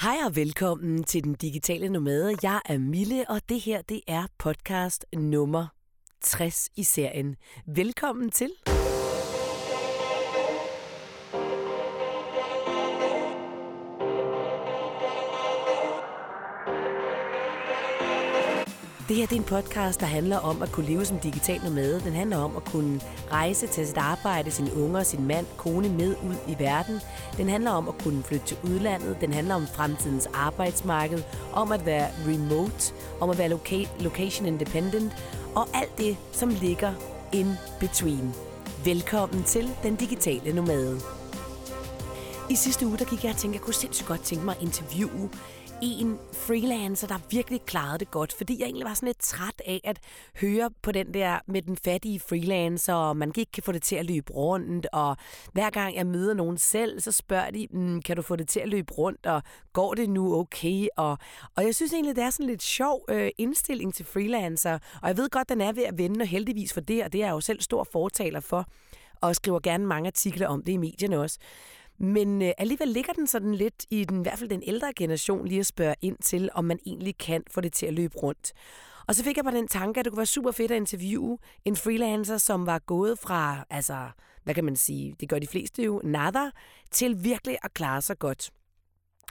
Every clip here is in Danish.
Hej og velkommen til Den Digitale Nomade. Jeg er Mille, og det her det er podcast nummer 60 i serien. Velkommen til. Det her det er en podcast, der handler om at kunne leve som digital nomade. Den handler om at kunne rejse til sit arbejde, sine unger, sin mand, kone med ud i verden. Den handler om at kunne flytte til udlandet. Den handler om fremtidens arbejdsmarked, om at være remote, om at være loca- location independent og alt det, som ligger in between. Velkommen til Den Digitale Nomade. I sidste uge der gik jeg og tænkte, at jeg kunne sindssygt godt tænke mig at interviewe en freelancer, der virkelig klarede det godt, fordi jeg egentlig var sådan lidt træt af at høre på den der med den fattige freelancer, og man ikke kan få det til at løbe rundt, og hver gang jeg møder nogen selv, så spørger de, mm, kan du få det til at løbe rundt, og går det nu okay? Og, og jeg synes egentlig, det er sådan lidt sjov øh, indstilling til freelancer, og jeg ved godt, den er ved at vende, og heldigvis for det, og det er jeg jo selv stor fortaler for, og skriver gerne mange artikler om det i medierne også. Men øh, alligevel ligger den sådan lidt i den, i hvert fald den ældre generation lige at spørge ind til, om man egentlig kan få det til at løbe rundt. Og så fik jeg bare den tanke, at det kunne være super fedt at interviewe en freelancer, som var gået fra, altså, hvad kan man sige, det gør de fleste jo, nada, til virkelig at klare sig godt.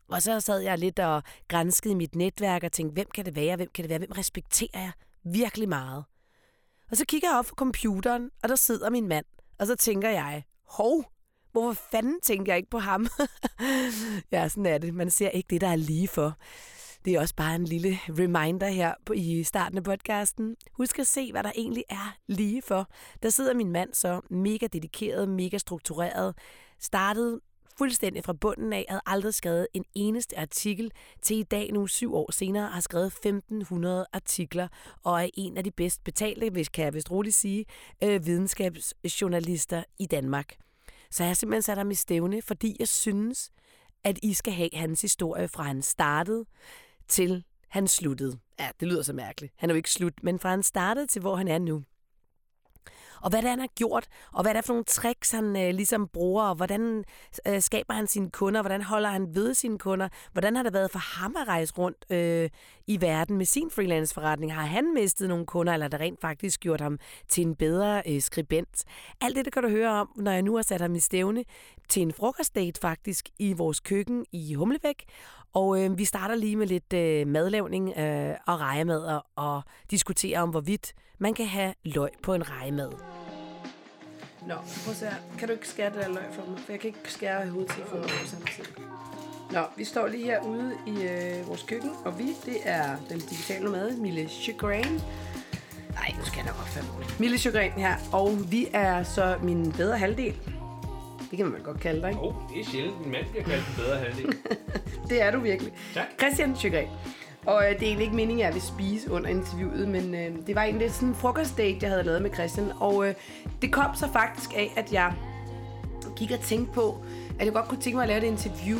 Og så sad jeg lidt og grænskede mit netværk og tænkte, hvem kan det være, hvem kan det være, hvem respekterer jeg virkelig meget. Og så kigger jeg op på computeren, og der sidder min mand, og så tænker jeg, hov, Hvorfor fanden tænkte jeg ikke på ham? ja, sådan er det. Man ser ikke det, der er lige for. Det er også bare en lille reminder her på, i starten af podcasten. Husk at se, hvad der egentlig er lige for. Der sidder min mand så mega dedikeret, mega struktureret, startede fuldstændig fra bunden af, havde aldrig skrevet en eneste artikel, til i dag nu syv år senere har skrevet 1500 artikler, og er en af de bedst betalte, hvis kan jeg vist roligt sige, øh, videnskabsjournalister i Danmark. Så jeg har simpelthen sat ham i stævne, fordi jeg synes, at I skal have hans historie fra han startede til han sluttede. Ja, det lyder så mærkeligt. Han er jo ikke slut, men fra han startede til hvor han er nu og hvad det er, han har gjort, og hvad det er for nogle tricks, han øh, ligesom bruger, og hvordan øh, skaber han sine kunder, hvordan holder han ved sine kunder, hvordan har det været for ham at rejse rundt øh, i verden med sin freelance-forretning? Har han mistet nogle kunder, eller har det rent faktisk gjort ham til en bedre øh, skribent? Alt det, det kan du høre om, når jeg nu har sat ham i stævne til en frokostdate faktisk i vores køkken i Humlebæk, og øh, vi starter lige med lidt øh, madlavning øh, og rejemad og, og diskuterer om, hvorvidt man kan have løg på en rejemad. Nå, prøv at se her. Kan du ikke skære det der løg for mig? For jeg kan ikke skære hovedtelefonen på samme tid. Nå, vi står lige herude i øh, vores køkken, og vi, det er den digitale nomade, Mille Chagrin. Nej, nu skal jeg nok opføre Mille Chagrin her, og vi er så min bedre halvdel. Det kan man vel godt kalde dig, ikke? Jo, oh, det er sjældent, en mand bliver kaldt en bedre halvdel. det er du virkelig. Tak. Christian Chagrin. Og øh, det er egentlig ikke meningen, at jeg vil spise under interviewet, men øh, det var egentlig sådan en frokostdate, jeg havde lavet med Christian. Og øh, det kom så faktisk af, at jeg gik og tænkte på, at jeg godt kunne tænke mig at lave et interview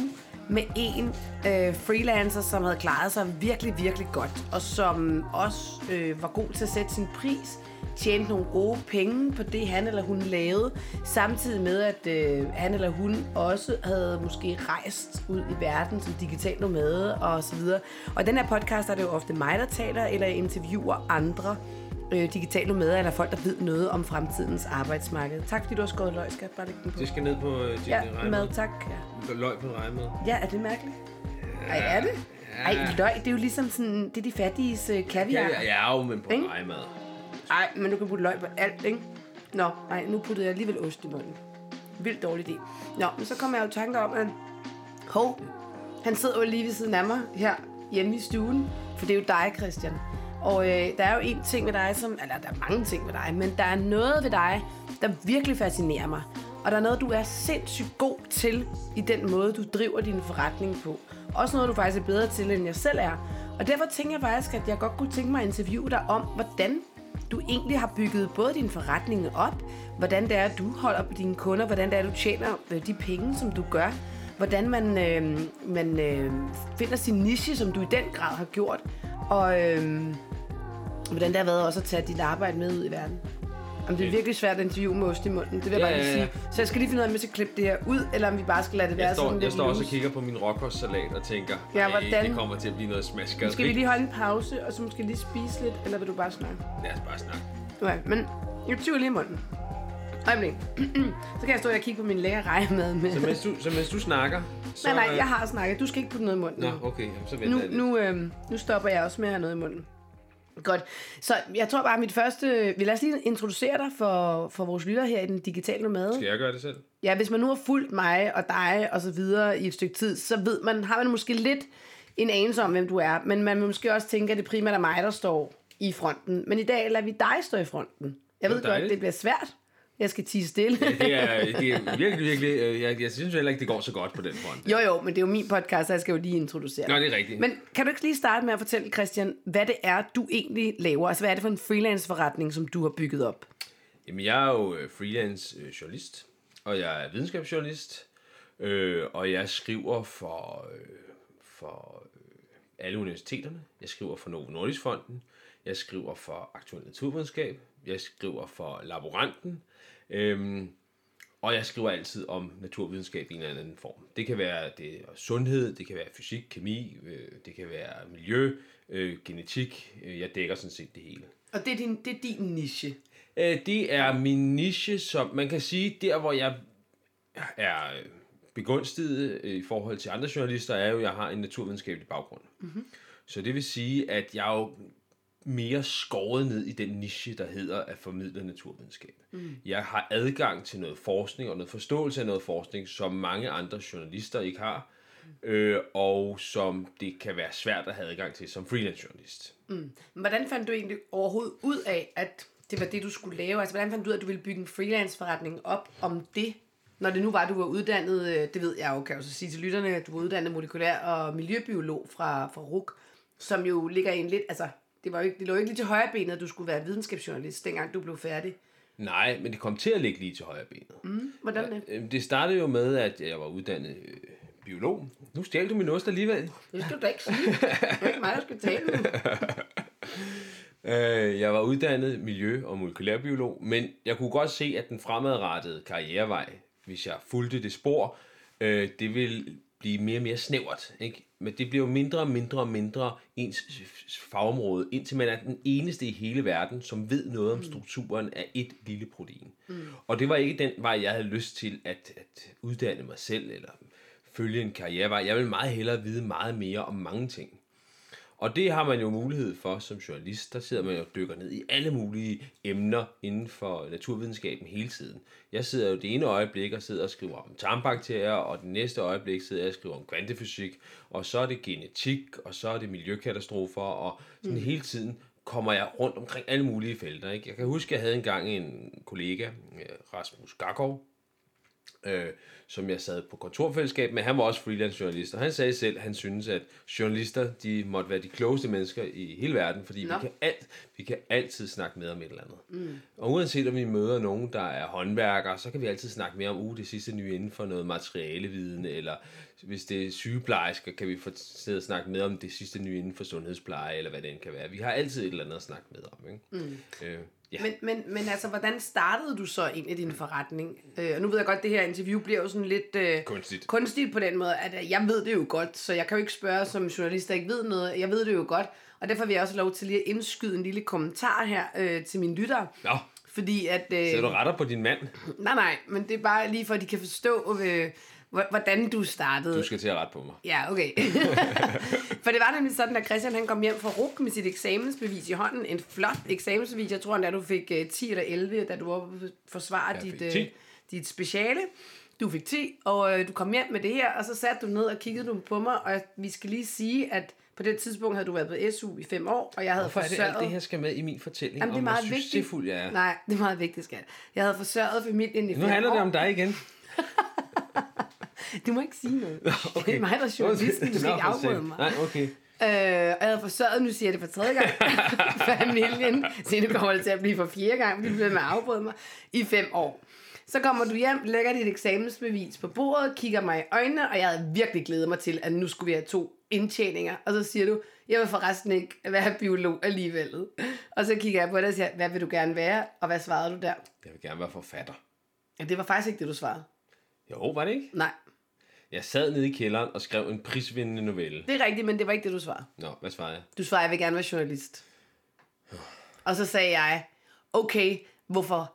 med en øh, freelancer, som havde klaret sig virkelig, virkelig godt, og som også øh, var god til at sætte sin pris tjente nogle gode penge på det, han eller hun lavede, samtidig med, at øh, han eller hun også havde måske rejst ud i verden som digital nomade og så videre. Og i den her podcast er det jo ofte mig, der taler eller interviewer andre øh, digitale nomader eller folk, der ved noget om fremtidens arbejdsmarked. Tak fordi du har skåret løg, skal bare lægge den på. Det skal ned på øh, din ja, mad, tak. Ja. Løg på en rejemad. Ja, er det mærkeligt? Ja. Ej, er det? Ej, løg, det er jo ligesom sådan, det er de fattiges uh, kaviar. Ja, ja, ja, men på Ikke? Nej, men du kan putte løg på alt, ikke? Nå, nej, nu puttede jeg alligevel ost i munden. Vildt dårlig idé. Nå, men så kommer jeg jo i tanke om, at hov, han sidder jo lige ved siden af mig her hjemme i stuen, for det er jo dig, Christian. Og øh, der er jo en ting ved dig, som, eller der er mange ting ved dig, men der er noget ved dig, der virkelig fascinerer mig. Og der er noget, du er sindssygt god til i den måde, du driver din forretning på. Også noget, du faktisk er bedre til, end jeg selv er. Og derfor tænker jeg faktisk, at jeg godt kunne tænke mig at interviewe dig om, hvordan du egentlig har bygget både din forretning op, hvordan det er, du holder på dine kunder, hvordan det er, du tjener øh, de penge, som du gør, hvordan man, øh, man øh, finder sin niche, som du i den grad har gjort, og øh, hvordan det har været også at tage dit arbejde med ud i verden. Jamen, det er virkelig svært at interviewe med ost i munden, det vil jeg Ja, bare lige ja, ja. sige. Så jeg skal lige finde ud af, om vi skal klippe det her ud, eller om vi bare skal lade det være Jeg står, sådan jeg står også og kigger på min råkostsalat og tænker, Ja, ja, hvordan- det kommer til at blive noget smasker. Skal vi lige holde en pause, og så måske lige spise lidt, eller vil du bare snakke? Lad os bare snakke. Okay, men jeg tyver lige i munden. Øjeblik. så kan jeg stå og kigge på min lækre rejemad med... Så mens du, så mens du snakker, så... Nej, nej, jeg har snakket. Du skal ikke putte noget i munden. Nå, okay, jamen, så venter nu, jeg lidt. nu, øh, nu stopper jeg også med at have noget i munden. Godt. Så jeg tror bare, at mit første... Vi lad os lige introducere dig for, for vores lyttere her i den digitale nomade. Skal jeg gøre det selv? Ja, hvis man nu har fulgt mig og dig og så videre i et stykke tid, så ved man, har man måske lidt en anelse om, hvem du er. Men man vil måske også tænke, at det primært er mig, der står i fronten. Men i dag lader vi dig stå i fronten. Jeg ved godt, dejligt. det bliver svært. Jeg skal tige stille. Det er, det er virkelig, virkelig... øh, Jeg, jeg synes heller ikke, det går så godt på den front. jo, jo, men det er jo min podcast, så jeg skal jo lige introducere Nå, det er rigtigt. Men kan du ikke lige starte med at fortælle, Christian, hvad det er, du egentlig laver? Altså, hvad er det for en freelance-forretning, som du har bygget op? Jamen, jeg er jo øh, freelance øh, journalist, og jeg er videnskabsjournalist, øh, og jeg skriver for, øh, for alle universiteterne. Jeg skriver for Novo Nordisk Fonden, jeg skriver for Aktuel Naturvidenskab, jeg skriver for Laboranten, øh, og jeg skriver altid om naturvidenskab i en eller anden form. Det kan være det sundhed, det kan være fysik, kemi, øh, det kan være miljø, øh, genetik. Øh, Jeg dækker sådan set det hele. Og det er din, det er din niche. Øh, Det er min niche, som man kan sige, der hvor jeg er begunstiget øh, i forhold til andre journalister, er jo, at jeg har en naturvidenskabelig baggrund. Mm-hmm. Så det vil sige, at jeg jo mere skåret ned i den niche, der hedder at formidle naturvidenskab. Mm. Jeg har adgang til noget forskning og noget forståelse af noget forskning, som mange andre journalister ikke har, øh, og som det kan være svært at have adgang til som freelance journalist. Hvordan fandt du egentlig overhovedet ud af, at det var det, du skulle lave? Altså, hvordan fandt du ud af, at du ville bygge en freelance-forretning op om det? Når det nu var, at du var uddannet, øh, det ved jeg jo, kan jeg så sige til lytterne, at du var uddannet molekylær og miljøbiolog fra, fra RUK, som jo ligger i en lidt, altså, det, var jo ikke, det lå ikke lige til højre benet, at du skulle være videnskabsjournalist, dengang du blev færdig. Nej, men det kom til at ligge lige til højre benet. Mm. Hvordan det? Øhm, Det startede jo med, at jeg var uddannet øh, biolog. Nu stjal du min ost alligevel. Det skal du da ikke sige. Det er ikke mig, der skal tale nu. Øh, Jeg var uddannet miljø- og molekylærbiolog, men jeg kunne godt se, at den fremadrettede karrierevej, hvis jeg fulgte det spor, øh, det ville blive mere og mere snævert. Ikke? Men det bliver jo mindre og mindre og mindre ens fagområde, indtil man er den eneste i hele verden, som ved noget om strukturen af et lille protein. Mm. Og det var ikke den vej, jeg havde lyst til at, at uddanne mig selv, eller følge en karrierevej. Jeg vil meget hellere vide meget mere om mange ting. Og det har man jo mulighed for som journalist. Der sidder man jo og dykker ned i alle mulige emner inden for naturvidenskaben hele tiden. Jeg sidder jo det ene øjeblik og sidder og skriver om tarmbakterier, og det næste øjeblik sidder jeg og skriver om kvantefysik, og så er det genetik, og så er det miljøkatastrofer, og sådan mm. hele tiden kommer jeg rundt omkring alle mulige felter. Ikke? Jeg kan huske, at jeg havde engang en kollega, øh, Rasmus Gakov, øh, som jeg sad på kontorfællesskab med. Han var også freelance journalist, og han sagde selv, at han synes, at journalister de måtte være de klogeste mennesker i hele verden, fordi vi kan, alt, vi kan altid snakke med om et eller andet. Mm. Og uanset om vi møder nogen, der er håndværkere, så kan vi altid snakke mere om uh, det sidste nye inden for noget materialeviden, eller hvis det er sygeplejersker, kan vi få sidde og snakke med om det sidste nye inden for sundhedspleje, eller hvad det end kan være. Vi har altid et eller andet at snakke med om. Ikke? Mm. Øh, ja. Men, men, men altså, hvordan startede du så ind i din forretning? Øh, og nu ved jeg godt, at det her interview bliver jo sådan lidt øh, Kunstigt. kunstigt på den måde, at øh, jeg ved det jo godt, så jeg kan jo ikke spørge som journalist, der ikke ved noget. Jeg ved det jo godt, og derfor vil jeg også lov til lige at indskyde en lille kommentar her øh, til mine lyttere. Nå, Fordi at... Øh, så du retter på din mand. nej, nej, men det er bare lige for, at de kan forstå, øh, hvordan du startede. Du skal til at rette på mig. Ja, okay. For det var nemlig sådan, at Christian han kom hjem fra RUK med sit eksamensbevis i hånden. En flot eksamensbevis. Jeg tror, at du fik uh, 10 eller 11, da du var oppe at forsvare Jeg dit, 10. dit speciale. Du fik 10, og uh, du kom hjem med det her, og så satte du ned og kiggede du på mig. Og vi skal lige sige, at på det tidspunkt havde du været på SU i fem år, og jeg havde Hvorfor det forsørget... alt det her skal med i min fortælling Jamen, det er om, meget hvor vigtigt. jeg er? Nej, det er meget vigtigt, skat. Jeg havde forsørget familien i Nu fem handler år. det om dig igen. Du må ikke sige noget. okay. Det er mig, der er journalisten. Du skal ikke afbryde mig. Nej, okay. Øh, og jeg havde forsørget, nu siger jeg det for tredje gang, familien, så nu kommer det til at blive for fjerde gang, fordi du bliver med at afbryde mig, i fem år. Så kommer du hjem, lægger dit eksamensbevis på bordet, kigger mig i øjnene, og jeg havde virkelig glædet mig til, at nu skulle vi have to indtjeninger. Og så siger du, jeg vil forresten ikke være biolog alligevel. Og så kigger jeg på dig og siger, hvad vil du gerne være? Og hvad svarede du der? Jeg vil gerne være forfatter. Ja, det var faktisk ikke det, du svarede. Jo, var det ikke? Nej, Jeg sad nede i kælderen og skrev en prisvindende novelle. det er rigtigt, men det var ikke det, du svarede. Nå, hvad svarede jeg? Du svarede, jeg vil gerne være journalist. Og så sagde jeg, okay, hvorfor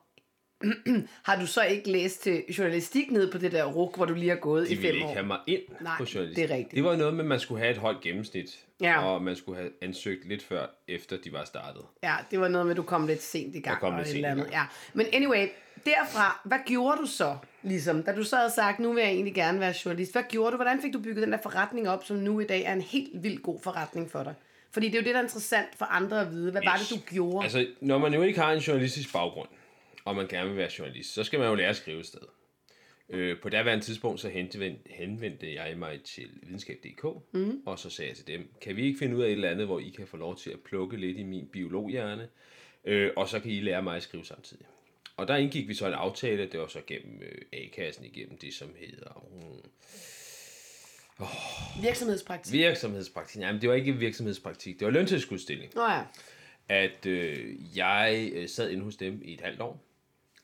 har du så ikke læst til journalistik ned på det der ruk, hvor du lige har gået De i ville fem ikke år? have mig ind Nej, på journalistik. det er rigtigt. Det var noget med, at man skulle have et højt gennemsnit. Ja. Og man skulle have ansøgt lidt før, efter de var startet. Ja, det var noget med, at du kom lidt sent i gang. Jeg kom lidt sent eller andet. Ja. Men anyway, derfra, hvad gjorde du så, ligesom, da du så havde sagt, nu vil jeg egentlig gerne være journalist. Hvad gjorde du? Hvordan fik du bygget den der forretning op, som nu i dag er en helt vildt god forretning for dig? Fordi det er jo det, der er interessant for andre at vide. Hvad var det, du gjorde? Altså, når man jo ikke har en journalistisk baggrund, og man gerne vil være journalist, så skal man jo lære at skrive et sted. Øh, på daværende tidspunkt, så henvendte, henvendte jeg mig til videnskab.dk, mm. og så sagde jeg til dem, kan vi ikke finde ud af et eller andet, hvor I kan få lov til at plukke lidt i min biologhjerne, øh, og så kan I lære mig at skrive samtidig. Og der indgik vi så en aftale, det var så gennem øh, A-kassen, igennem det, som hedder mm, Virksomhedspraktik. virksomhedspraktik. Jamen, det var ikke virksomhedspraktik, det var løntilskudsstilling. Nå ja. at øh, jeg øh, sad inde hos dem i et halvt år,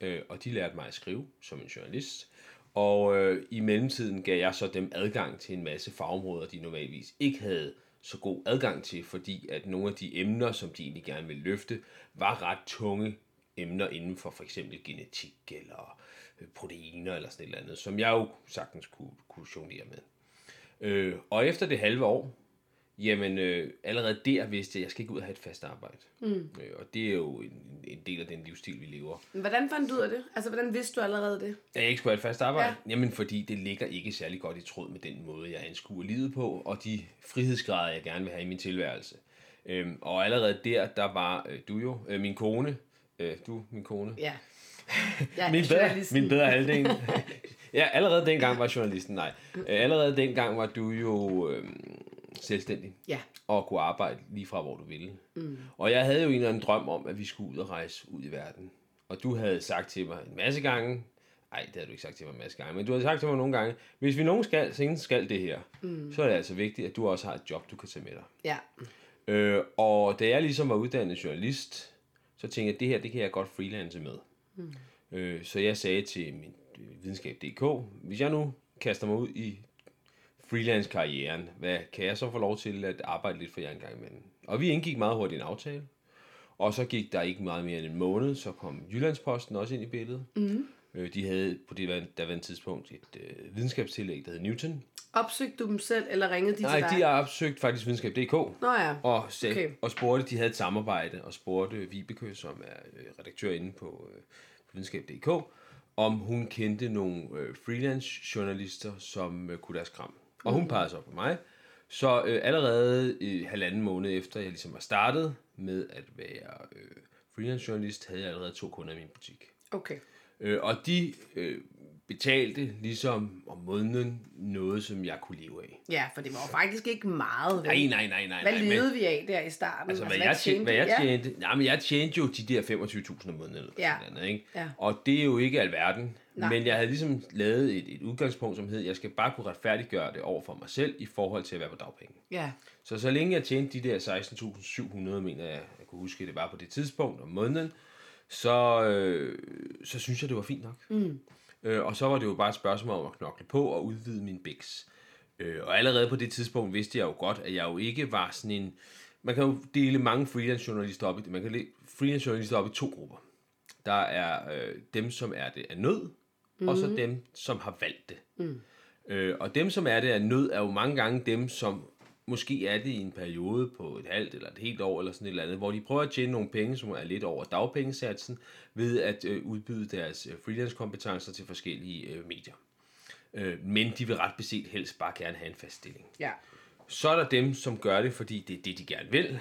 øh, og de lærte mig at skrive som en journalist. Og øh, i mellemtiden gav jeg så dem adgang til en masse fagområder, de normalvis ikke havde så god adgang til, fordi at nogle af de emner, som de egentlig gerne ville løfte, var ret tunge emner inden for for eksempel genetik eller øh, proteiner eller sådan et eller andet, som jeg jo sagtens kunne, kunne jonglere med. Øh, og efter det halve år, jamen øh, allerede der vidste jeg, at jeg skal ikke ud og have et fast arbejde. Mm. Øh, og det er jo en, en del af den livsstil, vi lever. Hvordan fandt du ud af det? Altså, hvordan vidste du allerede det? At jeg ikke skulle have et fast arbejde? Ja. Ja. Jamen fordi det ligger ikke særlig godt i tråd med den måde, jeg anskuer livet på, og de frihedsgrader, jeg gerne vil have i min tilværelse. Øhm, og allerede der, der var øh, du jo, øh, min kone, øh, du, min kone, Ja. ja min bedre, min bedre halvdel. ja, allerede dengang var journalisten, nej. Øh, allerede dengang var du jo øh, selvstændig. Ja. Og kunne arbejde lige fra, hvor du ville. Mm. Og jeg havde jo en eller anden drøm om, at vi skulle ud og rejse ud i verden. Og du havde sagt til mig en masse gange, nej, det havde du ikke sagt til mig en masse gange, men du havde sagt til mig nogle gange, hvis vi nogen skal, senest skal det her, mm. så er det altså vigtigt, at du også har et job, du kan tage med dig. Ja. Øh, og da jeg ligesom var uddannet journalist, så tænkte jeg, at det her, det kan jeg godt freelance med. Mm. Øh, så jeg sagde til min øh, videnskab.dk, hvis jeg nu kaster mig ud i freelance-karrieren, hvad kan jeg så få lov til at arbejde lidt for jer en gang imellem? Og vi indgik meget hurtigt en aftale, og så gik der ikke meget mere end en måned, så kom Jyllandsposten også ind i billedet. Mm. Øh, de havde på det daværende tidspunkt et øh, videnskabstillæg, der hed Newton. Opsøgte du dem selv, eller ringede de Nej, til dig? de har opsøgt faktisk videnskab.dk. Nå ja. Og, sag, Okay. okay. og spurgte, de havde et samarbejde, og spurgte Vibeke, som er øh, redaktør inde på, øh, på videnskab.dk, om hun kendte nogle øh, freelance journalister, som øh, kunne deres kram. Og hun pegede så på mig. Så øh, allerede øh, halvanden måned efter, jeg ligesom var startet med at være øh, freelance journalist, havde jeg allerede to kunder i min butik. Okay. Øh, og de øh, betalte ligesom om måneden noget, som jeg kunne leve af. Ja, for det var jo faktisk ikke meget. vel? Nej, nej, nej, nej. Hvad nej, men- levede vi af der i starten? Altså, hvad, jeg tjente, hvad jeg tjente, ja. men jeg tjente jo de der 25.000 om måneden, eller Ja. sådan noget, ikke? Ja. Og det er jo ikke alverden. Nej. Men jeg havde ligesom lavet et, et udgangspunkt, som hed, jeg skal bare kunne retfærdiggøre det over for mig selv, i forhold til at være på dagpenge. Ja. Så så længe jeg tjente de der 16.700, mener jeg, jeg kunne huske, det var på det tidspunkt om måneden, så, øh, så synes jeg, det var fint nok. Mm. Øh, og så var det jo bare et spørgsmål om at knokle på og udvide min biks. Øh, og allerede på det tidspunkt vidste jeg jo godt, at jeg jo ikke var sådan en... Man kan jo dele mange freelance journalister op i, man kan dele freelance journalister op i to grupper. Der er øh, dem, som er det af nød, mm. og så dem, som har valgt det. Mm. Øh, og dem, som er det af nød, er jo mange gange dem, som måske er det i en periode på et halvt eller et helt år eller sådan et eller andet, hvor de prøver at tjene nogle penge, som er lidt over dagpengesatsen, ved at øh, udbyde deres øh, freelance-kompetencer til forskellige øh, medier. Øh, men de vil ret beset helst bare gerne have en fast stilling. Ja. Så er der dem, som gør det, fordi det er det, de gerne vil.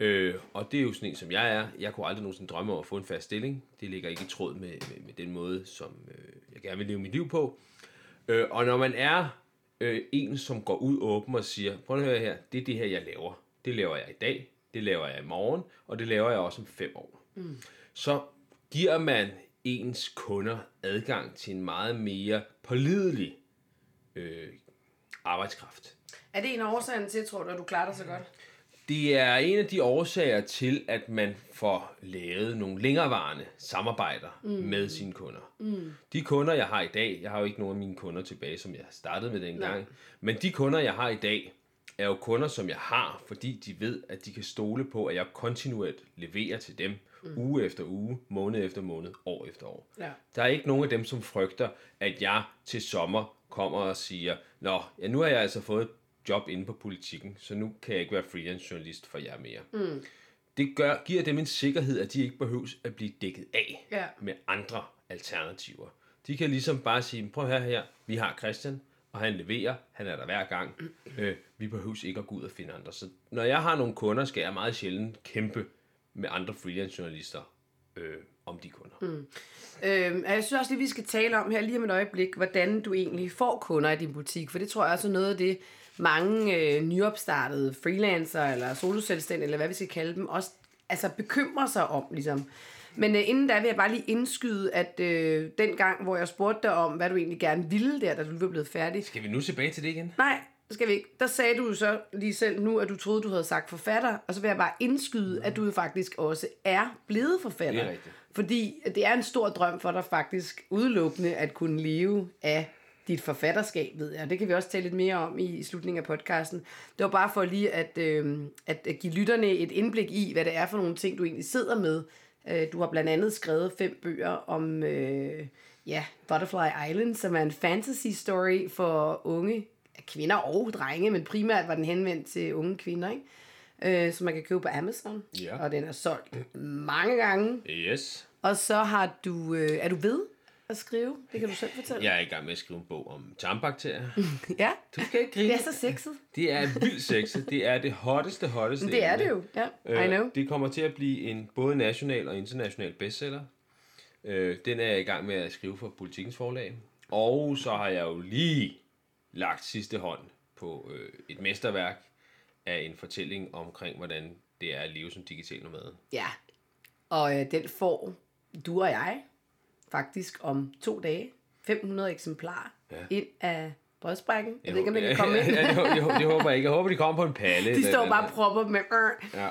Øh, og det er jo sådan en, som jeg er. Jeg kunne aldrig nogensinde drømme om at få en fast stilling. Det ligger ikke i tråd med, med, med den måde, som øh, jeg gerne vil leve mit liv på. Øh, og når man er øh, en, som går ud åben og siger, prøv at høre her, det er det her, jeg laver. Det laver jeg i dag, det laver jeg i morgen, og det laver jeg også om fem år. Mm. Så giver man ens kunder adgang til en meget mere pålidelig øh, arbejdskraft. Er det en af årsagerne til, tror du, at du klarer dig så godt? Det er en af de årsager til, at man får lavet nogle længerevarende samarbejder mm. med sine kunder. Mm. De kunder, jeg har i dag, jeg har jo ikke nogen af mine kunder tilbage, som jeg startede med dengang, men de kunder, jeg har i dag, er jo kunder, som jeg har, fordi de ved, at de kan stole på, at jeg kontinuerligt leverer til dem mm. uge efter uge, måned efter måned, år efter år. Ja. Der er ikke nogen af dem, som frygter, at jeg til sommer kommer og siger, Nå, ja, nu har jeg altså fået et job inde på politikken, så nu kan jeg ikke være freelance journalist for jer mere. Mm. Det gør, giver dem en sikkerhed, at de ikke behøves at blive dækket af Ja. med andre alternativer. De kan ligesom bare sige, prøv her her, vi har Christian, og han leverer, han er der hver gang. Øh, vi behøves ikke at gå ud og finde andre. Så når jeg har nogle kunder, skal jeg meget sjældent kæmpe med andre freelance journalister øh, om de kunder. Mm. Og jeg synes også lige, vi skal tale om her lige om et øjeblik, hvordan du egentlig får kunder i din butik. For det tror jeg også er noget af det, mange øh, nyopstartede freelancer eller soloselvstændige, eller hvad vi skal kalde dem, også altså, bekymrer sig om. Ligesom. Men øh, inden da vil jeg bare lige indskyde, at øh, den gang, hvor jeg spurgte dig om, hvad du egentlig gerne ville der, da du var blevet færdig, Skal vi nu tilbage til det igen? Nej, det skal vi ikke. Der sagde du så lige selv nu, at du troede, du havde sagt forfatter, og så vil jeg bare indskyde, at du faktisk også er blevet forfatter. Det er rigtigt. Fordi det er en stor drøm for dig faktisk udelukkende at kunne leve af dit forfatterskab, ved jeg. Det kan vi også tale lidt mere om i slutningen af podcasten. Det var bare for lige at, øh, at at give lytterne et indblik i, hvad det er for nogle ting, du egentlig sidder med. Øh, Du har blandt andet skrevet fem bøger om øh, ja, Butterfly Island, som er en fantasy story for unge kvinder og drenge, men primært var den henvendt til unge kvinder, ikke? Øh, som man kan købe på Amazon. Ja. Og den er solgt mange gange. Yes. Og så har du, øh, er du ved at skrive? Det kan du selv fortælle. Jeg er i gang med at skrive en bog om tarmbakterier. ja. Du skal ikke grine. Det er så sexet. Det er vildt sexet. Det er det hotteste, hotteste Det er det jo. Ja, I Øh, know. Det kommer til at blive en både national og international bestseller. Øh, den er jeg i gang med at skrive for Politikens Forlag. Og så har jeg jo lige lagt sidste hånd på øh, et mesterværk af en fortælling omkring, hvordan det er at leve som digital nomade. Ja. Og øh, den får du og jeg faktisk om to dage. 500 eksemplarer ja. ind af brødsprækken. Jeg ved ikke, om det kan komme ind. ja, det, det, det, håber jeg ikke. Jeg håber, de kommer på en palle. De står bare proppet med... Ja.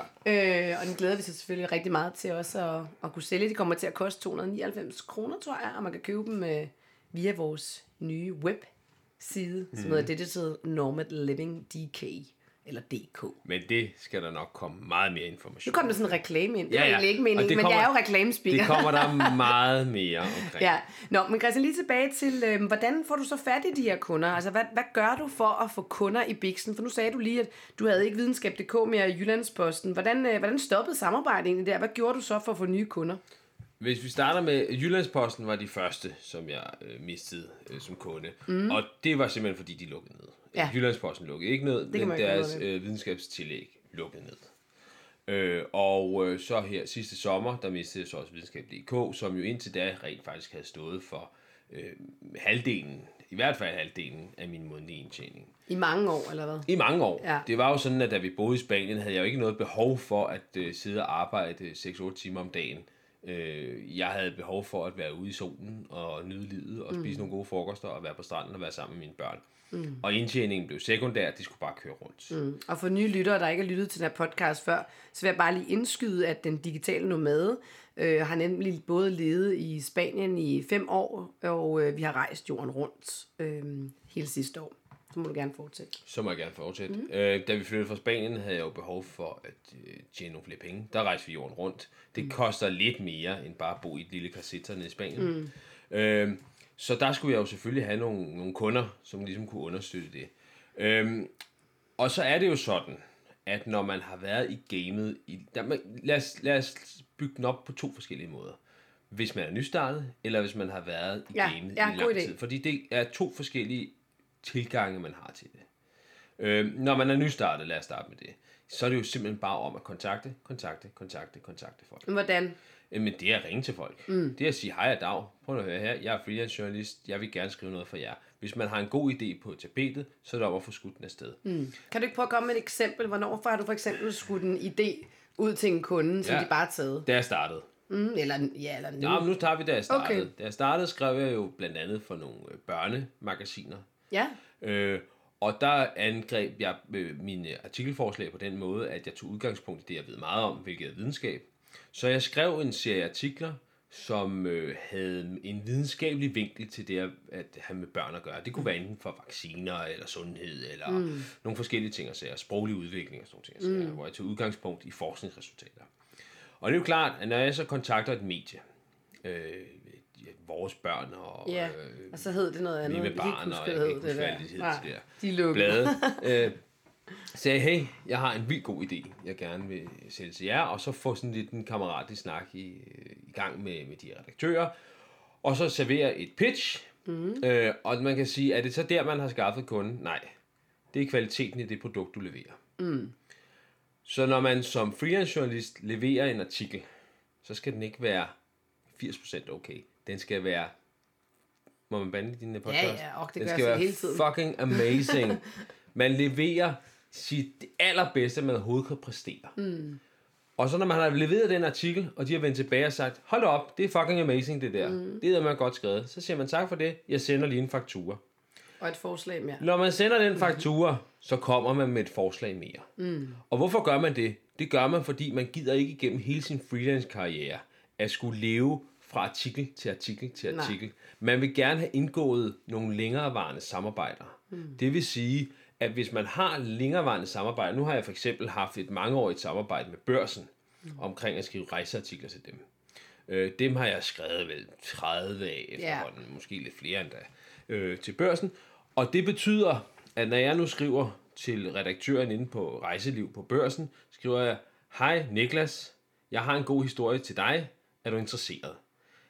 Øh, og den glæder vi sig selvfølgelig rigtig meget til også at, at kunne sælge. De kommer til at koste 299 kroner, tror jeg, og man kan købe dem øh, via vores nye webside, som Mhm. hedder Digital Nomad Living DK, eller DK. Men det skal der nok komme meget mere information. Nu kom der sådan en reklame ind. Det Ja, ja. egentlig ikke meningen, men jeg er jo reklamespeaker. Det kommer der meget mere omkring. Ja, Nå, men Christian, lige tilbage til, øh, hvordan får du så fat i de her kunder? Altså, hvad, hvad gør du for at få kunder i Bixen? For nu sagde du lige, at du havde ikke videnskab.dk mere i Jyllandsposten. Hvordan, øh, hvordan stoppede samarbejdet egentlig der? Hvad gjorde du så for at få nye kunder? Hvis vi starter med Jyllandsposten var de første, som jeg øh, mistede øh, som kunde. Mm. Og det var simpelthen fordi, de lukkede ned. Ja. Jyllandsposten lukkede ikke ned, kan men deres øh, videnskabstillæg lukkede ned. Øh, og øh, så her sidste sommer, der mistede jeg så også videnskab.dk, som jo indtil da rent faktisk havde stået for øh, halvdelen, i hvert fald halvdelen af min månedlige indtjening. I mange år, eller hvad? I mange år. Ja. Det var jo sådan, at da vi boede i Spanien, havde jeg jo ikke noget behov for at øh, sidde og arbejde 6-8 timer om dagen. Øh, jeg havde behov for at være ude i solen og nyde livet og spise nogle gode frokoster og være på stranden og være sammen med mine børn. Mm. Og indtjeningen blev sekundær, de skulle bare køre rundt. Mm. Og for nye lyttere, der ikke har lyttet til den her podcast før, så vil jeg bare lige indskyde, at den digitale nomade øh, har nemlig både levet i Spanien i fem år, og øh, vi har rejst jorden rundt øh, hele sidste år. Så må du gerne fortsætte. Så må jeg gerne fortsætte. Mm. Øh, da vi flyttede fra Spanien, havde jeg jo behov for at øh, tjene nogle flere penge. Der rejste vi jorden rundt. Det mm. koster lidt mere, end bare at bo i et lille kassetter nede i Spanien. Mm. Øh, så der skulle jeg jo selvfølgelig have nogle, nogle kunder, som ligesom kunne understøtte det. Øh, og så er det jo sådan, at når man har været i gamet, i, der, man, lad, os, lad os bygge den op på to forskellige måder. Hvis man er nystartet, eller hvis man har været i Ja, gamet ja, i lang idé. tid. Fordi det er to forskellige tilgange, man har til det. Øh, når man er nystartet, lad os starte med det, så er det jo simpelthen bare om at kontakte, kontakte, kontakte, kontakte folk. Hvordan? Jamen, det er at ringe til folk. Mm. Det er at sige, hej og dag, prøv at høre her, jeg er freelance journalist, jeg vil gerne skrive noget for jer. Hvis man har en god idé på tapetet, så er det om at få skudt den afsted. Mm. Kan du ikke prøve at komme med et eksempel? Hvornår har du for eksempel skudt en idé ud til en kunde, som Ja. de bare har taget? Da jeg startede, Mm, eller, ja, eller nu. Ja, men nu tager vi, da jeg startede. Okay. Da jeg startede, skrev jeg jo blandt andet for nogle øh, børnemagasiner. Ja. Øh, og der angreb jeg øh, mine artikelforslag på den måde, at jeg tog udgangspunkt i det, jeg ved meget om, hvilket er videnskab. Så jeg skrev en serie artikler, som øh, havde en videnskabelig vinkel til det at, have med børn at gøre. Det kunne være enten for vacciner, eller sundhed, eller mm. nogle forskellige ting, altså sproglig udvikling og sådan nogle ting, mm. hvor jeg tog udgangspunkt i forskningsresultater. Og det er jo klart, at når jeg så kontakter et medie, øh, vores børn og Ja, øh, og så hed det noget andet. med barn, og kan det der. det hed Nej, De der lukkede. blade. øh, sagde, hey, jeg har en vild god idé, jeg gerne vil sælge til jer, og så få sådan lidt en kammeratlig snak i, i gang med, med de redaktører, og så servere et pitch, mm. øh, og man kan sige, er det så der, man har skaffet kunden? Nej, det er kvaliteten i det produkt, du leverer. Mm. Så når man som freelance journalist leverer en artikel, så skal den ikke være 80% okay. Den skal være må man bande din podcast? Ja, ja, og det Den gør skal være hele tiden. fucking amazing. man leverer sit det allerbedste, man overhovedet kan præstere. Mm. Og så når man har leveret den artikel, og de har vendt tilbage og sagt, hold op, det er fucking amazing det der. Mm. Det er man godt skrevet. Så siger man tak for det, jeg sender lige en faktura. Og et forslag mere. Når man sender den faktura, så kommer man med et forslag mere. Mm. Og hvorfor gør man det? Det gør man, fordi man gider ikke igennem hele sin freelance-karriere at skulle leve fra artikel til artikel til Nej. artikel. Man vil gerne have indgået nogle længerevarende samarbejder. Mm. Det vil sige, at hvis man har længerevarende samarbejder, nu har jeg for eksempel haft et mangeårigt samarbejde med børsen, mm. omkring at skrive rejseartikler til dem. Øh, dem har jeg skrevet vel 30 af efterhånden, yeah. måske lidt flere endda, øh, til børsen. Og det betyder, at når jeg nu skriver til redaktøren inde på Rejseliv på børsen, skriver jeg, Hej Niklas, jeg har en god historie til dig. Er du interesseret?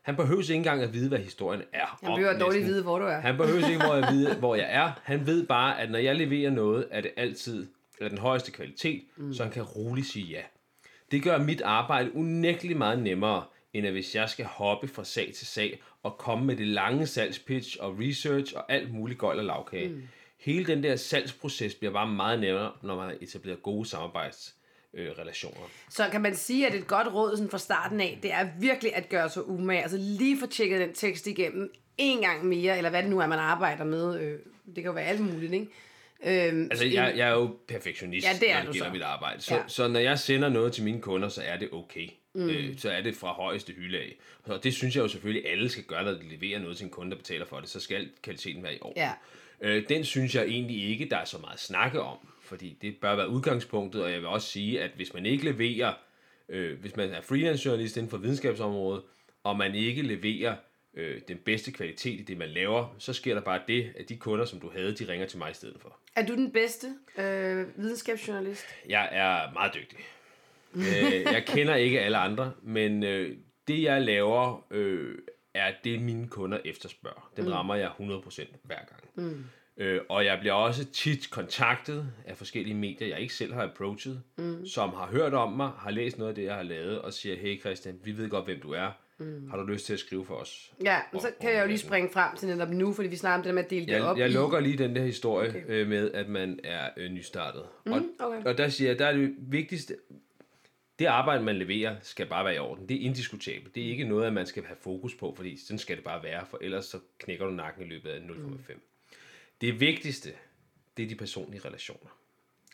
Han behøver ikke engang at vide, hvad historien er. Han behøver dårligt vide, hvor du er. Han behøver ikke hvor jeg vide, hvor jeg er. Han ved bare, at når jeg leverer noget, er det altid af den højeste kvalitet, mm. så han kan roligt sige ja. Det gør mit arbejde unægteligt meget nemmere, end at hvis jeg skal hoppe fra sag til sag og komme med det lange salgspitch og research og alt muligt gøjl og lavkage. Mm. Hele den der salgsproces bliver bare meget nemmere, når man har etableret gode samarbejdsrelationer. Så kan man sige, at et godt råd sådan fra starten af, det er virkelig at gøre sig umage. Altså lige få tjekket den tekst igennem en gang mere, eller hvad det nu er, man arbejder med. Øh, det kan jo være alt muligt, ikke? Øhm, Altså, jeg, jeg er jo perfektionist, Ja, det er når det gælder så. mit arbejde. Så, ja. så når jeg sender noget til mine kunder, så er det okay. Mm. Øh, så er det fra højeste hylde af. Og det synes jeg jo selvfølgelig, alle skal gøre, når de leverer noget til en kunde, der betaler for det. Så skal kvaliteten være i orden. Ja. Øh, den synes jeg egentlig ikke, der er så meget at snakke om. Fordi det bør være udgangspunktet, og jeg vil også sige, at hvis man ikke leverer, øh, hvis man er freelance journalist inden for videnskabsområdet, og man ikke leverer øh, den bedste kvalitet i det, man laver, så sker der bare det, at de kunder, som du havde, de ringer til mig i stedet for. er du den bedste øh, videnskabsjournalist? Jeg er meget dygtig. øh, jeg kender ikke alle andre, men øh, det jeg laver, øh, er det mine kunder efterspørger. Den mm. rammer jeg 100% hver gang. Mm. Øh, og jeg bliver også tit kontaktet af forskellige medier, jeg ikke selv har approachet, mm. som har hørt om mig, har læst noget af det, jeg har lavet, og siger, hey Christian, vi ved godt, hvem du er. Mm. Har du lyst til at skrive for os? Ja, men så kan jeg jo lige springe frem til netop nu, fordi vi snakker om det der med at dele det op Jeg, jeg i... lukker lige den der historie okay. øh, med, at man er øh, nystartet. Mm, og, okay. og der siger jeg, der er det vigtigste, det arbejde, man leverer, skal bare være i orden. Det er indiskutabelt. Det er ikke noget, at man skal have fokus på, fordi sådan skal det bare være, for ellers så knækker du nakken i løbet af 0,5. Mm. Det vigtigste, det er de personlige relationer.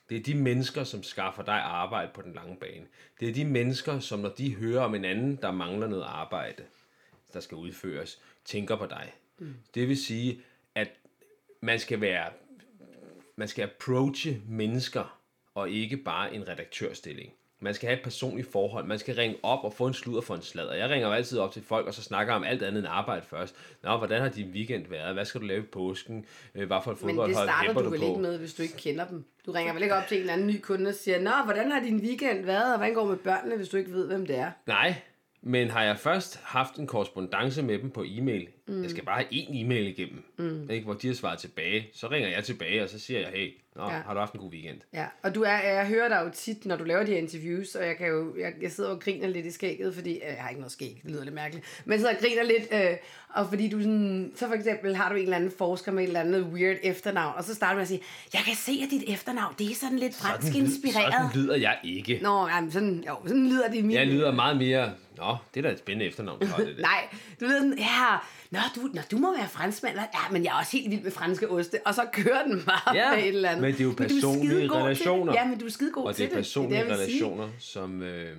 Det er de mennesker, som skaffer dig arbejde på den lange bane. Det er de mennesker, som når de hører om en anden, der mangler noget arbejde, der skal udføres, tænker på dig. Mm. Det vil sige, at man skal være man skal approache mennesker, og ikke bare en redaktørstilling. Man skal have et personligt forhold. Man skal ringe op og få en sludder for en sladder. Jeg ringer jo altid op til folk, og så snakker om alt andet end arbejde først. Nå, hvordan har din weekend været? Hvad skal du lave i påsken? Øh, Hvad for et Men det fodboldhold starter du vel på? ikke med, hvis du ikke kender dem. Du ringer vel ikke op til en eller anden ny kunde og siger, Nå, hvordan har din weekend været, og hvordan går med børnene, hvis du ikke ved, hvem det er? Nej, men har jeg først haft en korrespondence med dem på e-mail, Mm. Jeg skal bare have én e-mail igennem, mm. ikke, hvor de har svaret tilbage. Så ringer jeg tilbage, og så siger jeg, hey, nå, Ja. har du haft en god weekend? Ja, og du er, jeg hører dig jo tit, når du laver de her interviews, og jeg, kan jo, jeg, jeg sidder og griner lidt i skægget, fordi, øh, jeg har ikke noget skæg, det lyder lidt mærkeligt, men jeg sidder og griner lidt, øh, og fordi du sådan, så for eksempel har du en eller anden forsker med et eller andet weird efternavn, og så starter du med at sige, jeg kan se, at dit efternavn, det er sådan lidt fransk Sådan inspireret. Sådan lyder jeg ikke. Nå, jamen, sådan, jo, sådan lyder det i min... Jeg lyder meget mere, nå, det er da et spændende efternavn. det der. Nej, du ved sådan, ja, nå du, nå, du må være franskmand. Ja, men jeg er også helt vild med franske oste. Og så kører den bare Ja, med et eller andet. men det er jo personlige til det. relationer. Ja, men du er skidegod Og til det er det. personlige det, vil sige. relationer, som øh,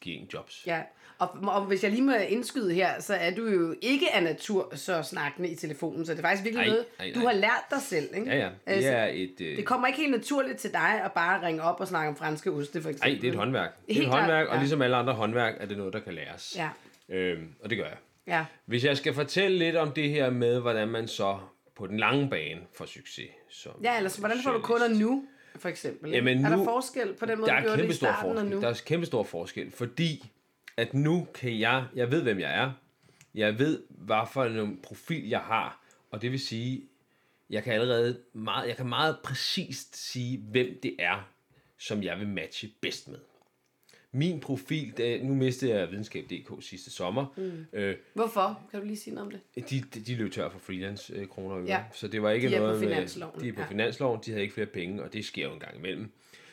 giver en jobs. Ja, og, og hvis jeg lige må indskyde her, så er du jo ikke af natur så snakkende i telefonen, så det er faktisk virkelig Ej, noget, ej, du nej. har lært dig selv, ikke? Ja, ja. Det Altså, er et... Øh, det kommer ikke helt naturligt til dig at bare ringe op og snakke om franske oste, for eksempel. ej, det er et håndværk. Det er Helt et klart, håndværk, og ja. ligesom alle andre håndværk, er det noget, der kan læres. Ja, Øhm, og det gør jeg. Ja. Hvis jeg skal fortælle lidt om det her med, hvordan man så på den lange bane får succes. Som Ja, ellers hvordan får du kunder nu, for eksempel? ikke? Jamen er der nu- forskel på den måde, Der du gjorde det i starten og forskel. nu? Der er kæmpe stor forskel, fordi at nu kan jeg, jeg ved, hvem jeg er. Jeg ved, hvad for en profil jeg har. Og det vil sige, jeg kan allerede meget, jeg kan meget præcist sige, hvem det er, som jeg vil matche bedst med. Min profil, det, nu mistede jeg videnskab.dk sidste sommer. Mm. Øh, Hvorfor? Kan du lige sige noget om det? de, de, de løb tør for freelance øh. Ja. Så det var ikke De er på noget finansloven, med, de er på ja. finansloven, de havde ikke flere penge, og det sker jo en gang imellem.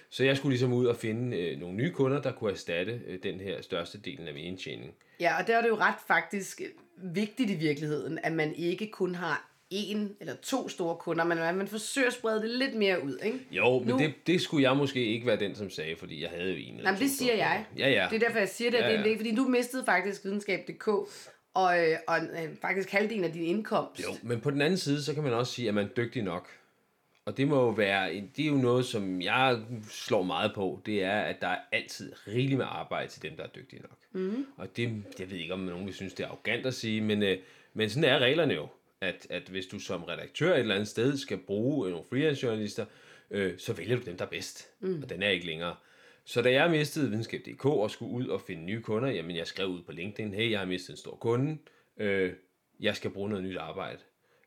Så jeg skulle ligesom ud og finde øh, nogle nye kunder, der kunne erstatte øh, den her største del af min indtjening. Ja, og der er det jo ret faktisk vigtigt i virkeligheden, at man ikke kun har en eller to store kunder, men man forsøger at sprede det lidt mere ud, ikke? Jo, men Nu- det, det skulle jeg måske ikke være den, som sagde, fordi jeg havde jo en eller Jamen, det siger kunder. jeg. Ja, ja. Det er derfor, jeg siger det, ja, Ja, det er ikke, fordi du mistede faktisk videnskab.dk, og, øh, og øh, faktisk halvdelen af din indkomst. Jo, men på den anden side, så kan man også sige, at man er dygtig nok. Og det må jo være, det er jo noget, som jeg slår meget på, det er, at der er altid rigeligt med arbejde til dem, der er dygtige nok. Mm. Og det, jeg ved ikke, om nogen vil synes, det er arrogant at sige, men, øh, men sådan er reglerne jo. At, at hvis du som redaktør et eller andet sted skal bruge øh, nogle freelance journalister, øh, så vælger du dem, der er bedst. Mm. Og den er ikke længere. Så da jeg mistede videnskab.dk og skulle ud og finde nye kunder, jamen jeg skrev ud på LinkedIn, hey, jeg har mistet en stor kunde, øh, jeg skal bruge noget nyt arbejde.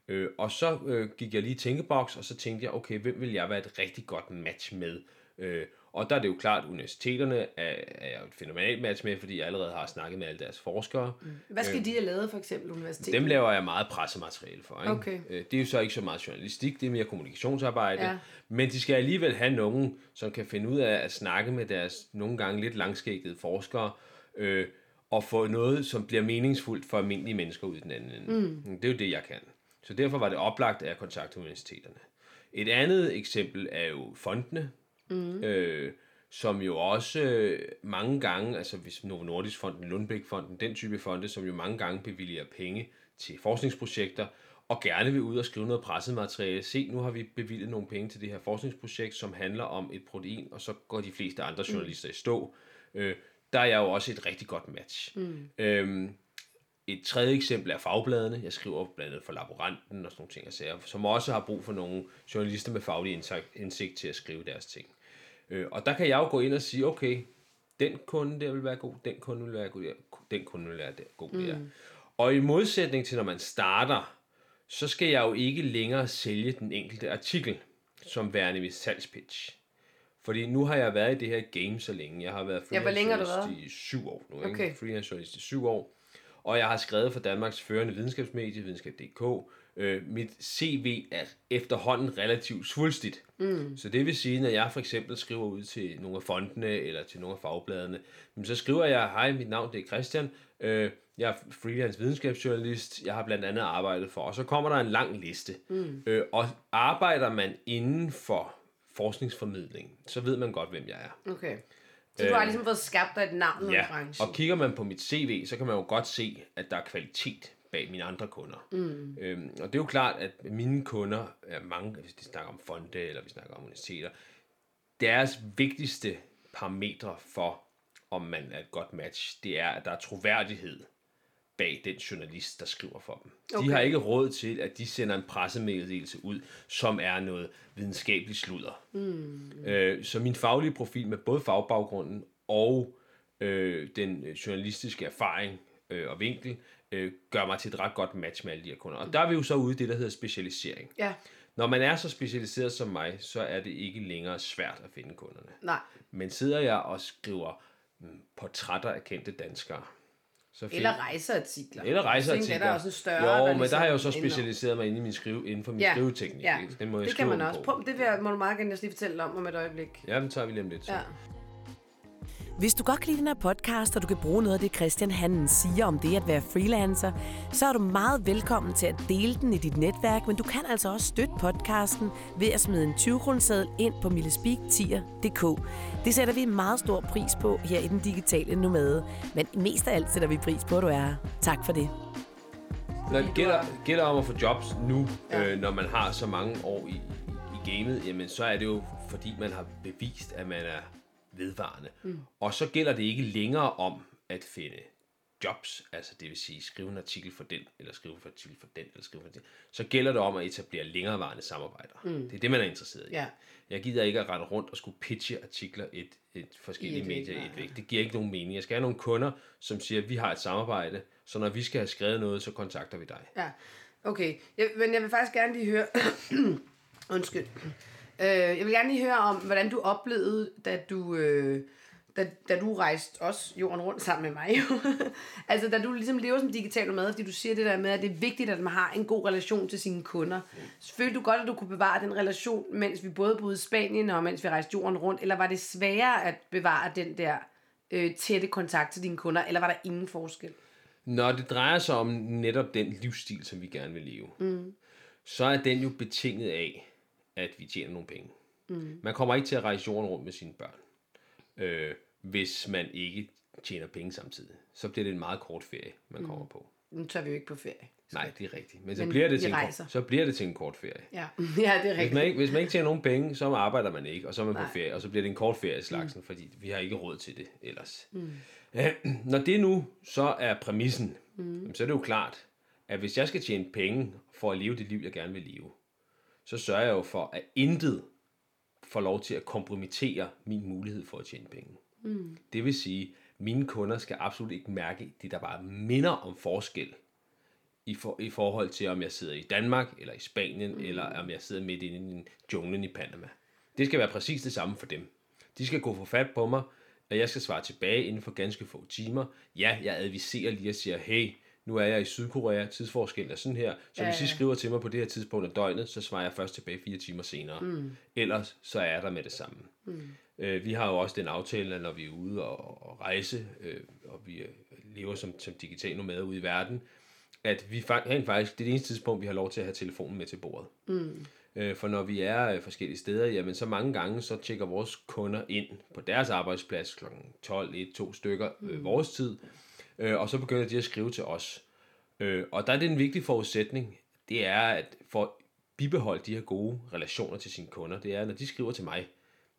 Øh, og så øh, gik jeg lige i tænkeboks, og så tænkte jeg, okay, hvem vil jeg være et rigtig godt match med? Øh, og der er det jo klart, at universiteterne er, er jo et fænomenalt match med, fordi jeg allerede har snakket med alle deres forskere. Mm. Hvad skal de have lavet, for eksempel universitetet? Dem laver jeg meget pressemateriale for. Ikke? Okay. Øh, Det er jo så ikke så meget journalistik, det er mere kommunikationsarbejde. Ja. Men de skal alligevel have nogen, som kan finde ud af at snakke med deres nogle gange lidt langskækkede forskere, øh, og få noget, som bliver meningsfuldt for almindelige mennesker ud i den anden ende. Mm. Det er jo det, jeg kan. Så derfor var det oplagt, at jeg kontaktede universiteterne. Et andet eksempel er jo fondene, mm. øh, som jo også øh, mange gange, altså hvis Novo Nordisk Fonden, Lundbæk Fonden, den type fonde, som jo mange gange bevilger penge til forskningsprojekter, og gerne vil ud og skrive noget pressemateriale. Se, nu har vi bevilget nogle penge til det her forskningsprojekt, som handler om et protein, og så går de fleste andre journalister i stå. Øh, der er jeg jo også et rigtig godt match. Mm. Øhm, et tredje eksempel er fagbladene. Jeg skriver blandt andet for Laboranten og sådan nogle ting, og sager, som også har brug for nogle journalister med faglig indsigt, indsigt til at skrive deres ting. Øh, og der kan jeg jo gå ind og sige, okay, den kunde der vil være god, den kunde vil være god, der, den kunde vil være der, god der. Og i modsætning til, når man starter, så skal jeg jo ikke længere sælge den enkelte artikel som værende ved salgspitch. Fordi nu har jeg været i det her game så længe. Jeg har været Ja, du freelance-journalist i syv år nu. Ikke? Okay. Freelance journalist i syv år. Og jeg har skrevet for Danmarks førende videnskabsmedie, videnskab.dk. Øh, mit CV er efterhånden relativt svulstigt. Mm. Så det vil sige, når jeg for eksempel skriver ud til nogle af fondene eller til nogle af fagbladene, så skriver jeg, hej, mit navn det er Christian, øh, jeg er freelance videnskabsjournalist, jeg har blandt andet arbejdet for, og så kommer der en lang liste. Mm. Øh, og arbejder man inden for forskningsformidling, så ved man godt, hvem jeg er. Okay. Så du har ligesom fået skabt dig et navn i Ja, branchen. og kigger man på mit CV, så kan man jo godt se, at der er kvalitet bag mine andre kunder. Mm. Øhm, og det er jo klart, at mine kunder er mange, hvis de snakker om fonde, eller vi snakker om universiteter, deres vigtigste parametre for, om man er et godt match, det er, at der er troværdighed bag den journalist, der skriver for dem. Okay. De har ikke råd til, at de sender en pressemeddelelse ud, som er noget videnskabeligt sludder. Mm. Øh, så min faglige profil med både fagbaggrunden og øh, den øh, journalistiske erfaring øh, og vinkel, øh, gør mig til et ret godt match med alle de her kunder. Og der er vi jo så ude i det, der hedder specialisering. Ja, Når man er så specialiseret som mig, så er det ikke længere svært at finde kunderne. nej. Men sidder jeg og skriver mm, portrætter af kendte danskere, så find- Eller rejseartikler. eller rejseartikler. Tænker, der er også større, Jo, der men ligesom der har jeg jo så specialiseret mig inde, i min skrive, inden for min Ja, skriveteknik. ja. Den må jeg det kan man også. på. Det vil jeg, må du meget gerne lige fortælle om om et øjeblik. Ja, den tager vi lige om lidt. Så. Ja. Hvis du godt kan lide den her podcast, og du kan bruge noget af det, Christian han siger om det at være freelancer, så er du meget velkommen til at dele den i dit netværk, men du kan altså også støtte podcasten ved at smide en 20 kroneseddel ind på millespeak10.dk. Det sætter vi meget stor pris på her i den digitale nomade, men mest af alt sætter vi pris på, at du er her. Tak for det. Når det gælder, gælder om at få jobs nu, Ja. øh, når man har så mange år i, i, i gamet, jamen så er det jo fordi, man har bevist, at man er vedvarende. Mm. Og så gælder det ikke længere om at finde jobs, altså det vil sige skrive en artikel for den, eller skrive en artikel for den, eller skrive for den. Så gælder det om at etablere længerevarende samarbejder. Mm. Det er det, man er interesseret i. Ja. Jeg gider ikke at rette rundt og skulle pitche artikler et, et forskellige I et medier et væk. Det giver ikke nogen mening. Jeg skal have nogle kunder, som siger, at vi har et samarbejde, så når vi skal have skrevet noget, så kontakter vi dig. Ja, okay. Jeg, men jeg vil faktisk gerne lige høre... Undskyld. Øh, jeg vil gerne lige høre om, hvordan du oplevede, da du, øh, da, da du rejste også jorden rundt sammen med mig. altså, da du ligesom lever som digital nomade, fordi du siger det der med, at det er vigtigt, at man har en god relation til sine kunder. Så følte du godt, at du kunne bevare den relation, mens vi både boede i Spanien og mens vi rejste jorden rundt? Eller var det sværere at bevare den der øh, tætte kontakt til dine kunder? Eller var der ingen forskel? Når det drejer sig om netop den livsstil, som vi gerne vil leve, mm. så er den jo betinget af, at vi tjener nogle penge. Mm. Man kommer ikke til at rejse jorden rundt med sine børn, øh, hvis man ikke tjener penge samtidig. Så bliver det en meget kort ferie, man mm. kommer på. Nu tager vi jo ikke på ferie. Nej, det er rigtigt. Men så, Men bliver det til en, kort- så bliver det til en kort ferie. Ja, ja det er Hvis rigtigt. man, ikke, hvis man ikke tjener nogen penge, så arbejder man ikke, og så er man Nej. på ferie, og så bliver det en kort ferie slagsen, mm. fordi vi har ikke råd til det ellers. Mm. Når det nu så er præmissen, mm. så er det jo klart, at hvis jeg skal tjene penge for at leve det liv, jeg gerne vil leve, så sørger jeg jo for, at intet får lov til at kompromittere min mulighed for at tjene penge. Mm. Det vil sige, at mine kunder skal absolut ikke mærke det, der bare minder om forskel i, for, i forhold til, om jeg sidder i Danmark, eller i Spanien, mm. eller om jeg sidder midt inde i en junglen i Panama. Det skal være præcis det samme for dem. De skal gå for fat på mig, og jeg skal svare tilbage inden for ganske få timer. Ja, jeg adviserer lige og siger, hey, nu er jeg i Sydkorea, tidsforskellen er sådan her, så Ja, hvis I skriver til mig på det her tidspunkt af døgnet, så svarer jeg først tilbage fire timer senere. Mm. Ellers så er jeg der med det samme. Mm. Øh, vi har jo også den aftale, at når vi er ude og, og rejse, øh, og vi lever som, som digital nomader ude i verden, at vi rent faktisk, det er det eneste tidspunkt, vi har lov til at have telefonen med til bordet. Mm. Øh, for når vi er øh, forskellige steder, jamen så mange gange, så tjekker vores kunder ind på deres arbejdsplads kl. 12, 1, 2 stykker øh, vores tid, øh, og så begynder de at skrive til os. Øh, og der er det en vigtig forudsætning, det er at for at bibeholde de her gode relationer til sine kunder, det er, når de skriver til mig,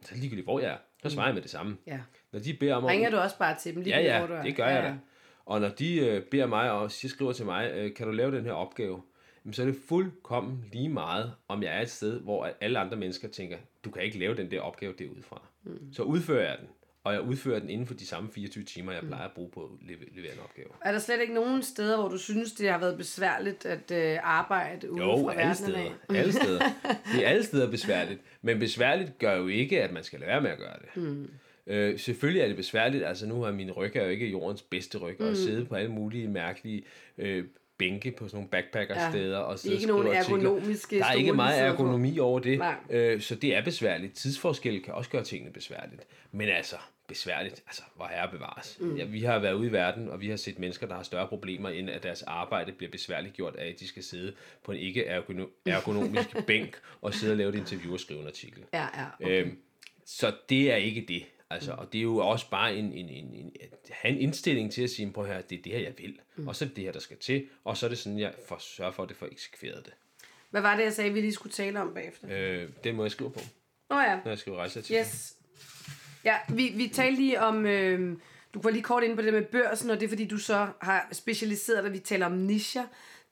så ligegyldigt, hvor jeg er, så svarer jeg med det samme. Ja. Når de beder om Ringer du også bare til dem lige Ja, hvor du ja, er? det gør jeg da. Og når de øh, beder mig, og de skriver til mig, øh, kan du lave den her opgave, jamen, så er det fuldkommen lige meget, om jeg er et sted, hvor alle andre mennesker tænker, du kan ikke lave den der opgave derudfra. Mm. Så udfører jeg den, og jeg udfører den inden for de samme 24 timer, jeg plejer at bruge på at leve- levere en opgave. Er der slet ikke nogen steder, hvor du synes, det har været besværligt at øh, arbejde ude Jo, fra alle steder. af? alle steder. Det er alle steder besværligt. Men besværligt gør jo ikke, at man skal lade være med at gøre det. Mm. Øh, selvfølgelig er det besværligt. Altså nu har min ryg er jo ikke jordens bedste ryg. Mm. Og sidde på alle mulige mærkelige øh, bænke på sådan nogle backpacker-steder. og det er sidde og ikke nogen ergonomiske Der er ikke meget ergonomi over det. Nej. Øh, så det er besværligt. Tidsforskel kan også gøre tingene besværligt. Men altså, besværligt, altså, hvor herre bevares. Mm. Ja, vi har været ude i verden, og vi har set mennesker, der har større problemer, end at deres arbejde bliver besværligt gjort af, at de skal sidde på en ikke ergono- ergonomisk bænk og sidde og lave et interview og skrive en artikel. Ja, ja. Okay. Øhm, så det er ikke det. Altså, og det er jo også bare en, en, en, en, at have en indstilling til at sige, prøv her, det er det her, jeg vil. Mm. Og så er det det her, der skal til. Og så er det sådan, jeg får sørge for, at det får eksekveret det. Hvad var det, jeg sagde, vi lige skulle tale om bagefter? Øh, den må jeg skrive på, Nå ja, når jeg skriver rejseartikler. yes. Ja, vi, vi talte lige om, øh, du var lige kort inde på det med børsen, og det er fordi, du så har specialiseret dig, vi taler om nischer,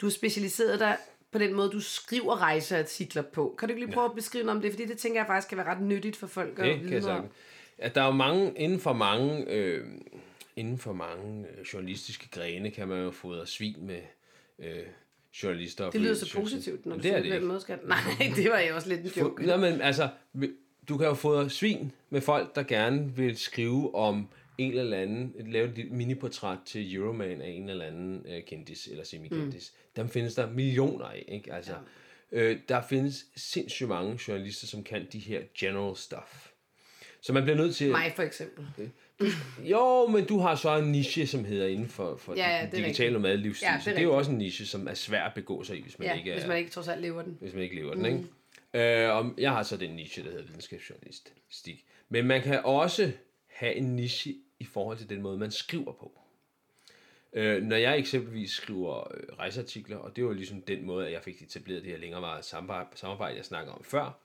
du har specialiseret dig på den måde, du skriver rejseartikler på. Kan du ikke lige prøve at beskrive noget om det? Fordi det tænker jeg faktisk kan være ret nyttigt for folk at Det kan jeg vide om. At der er jo mange, inden for mange øh, inden for mange øh, journalistiske grene kan man jo fodre svin med øh, journalister. og Det lyder så positivt, når du det er det på den måde, skat. Nej, det var jeg også lidt en joke. Nå, men altså, du kan jo fodre svin med folk, der gerne vil skrive om en eller anden, lave et miniportræt til Euroman af en eller anden øh, kendis eller semi-kendis. Mm. Dem findes der millioner af, ikke? Altså, ja. øh, der findes sindssygt mange journalister, som kan de her general stuff. Så man bliver nødt til... Mig for eksempel. Jo, men du har så en niche, som hedder inden for, for Ja, ja, det er digitale rigtigt. nomadelivsstil. Ja, det så det er jo også en niche, som er svær at begå sig i, hvis man Ja, ikke er hvis man ikke trods alt lever den. hvis man ikke lever den, ikke? Øh, og jeg har så den niche, der hedder videnskabsjournalistik. Men man kan også have en niche i forhold til den måde, man skriver på. Øh, når jeg eksempelvis skriver øh, rejseartikler, og det var ligesom den måde, at jeg fik etableret det her længerevarende samarbejde, samarbejde, jeg snakker om før,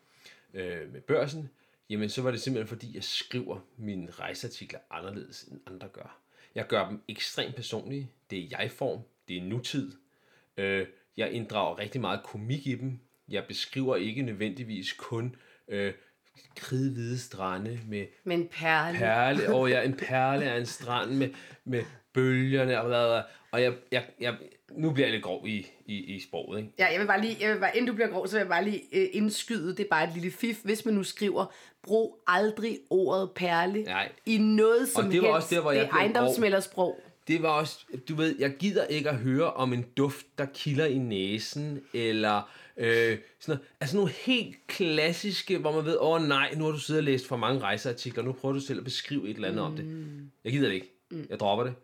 øh, med børsen, jamen så var det simpelthen fordi, jeg skriver mine rejseartikler anderledes end andre gør. Jeg gør dem ekstremt personlige. Det er jeg-form. Det er nutid. Øh, jeg inddrager rigtig meget komik i dem. Jeg beskriver ikke nødvendigvis kun øh, kridhvide strande med med en perle. perle, og jeg en perle af en strand med, med bølgerne og bla. og jeg, jeg, jeg, nu bliver jeg lidt grov i, i, i sproget, ikke? Ja, jeg vil bare lige, jeg vil bare, inden du bliver grov, så vil jeg bare lige øh, indskyde, det er bare et lille fif, hvis man nu skriver, brug aldrig ordet perle Nej. i noget som det var helst. også der, hvor jeg det er ejendomsmældersprog. det var også, du ved, jeg gider ikke at høre om en duft, der kilder i næsen, eller øh, sådan noget. Altså nogle helt klassiske, hvor man ved, åh oh, nej, nu har du siddet og læst for mange rejseartikler, nu prøver du selv at beskrive et eller andet mm. om det. Jeg gider det ikke. Mm. Jeg dropper det.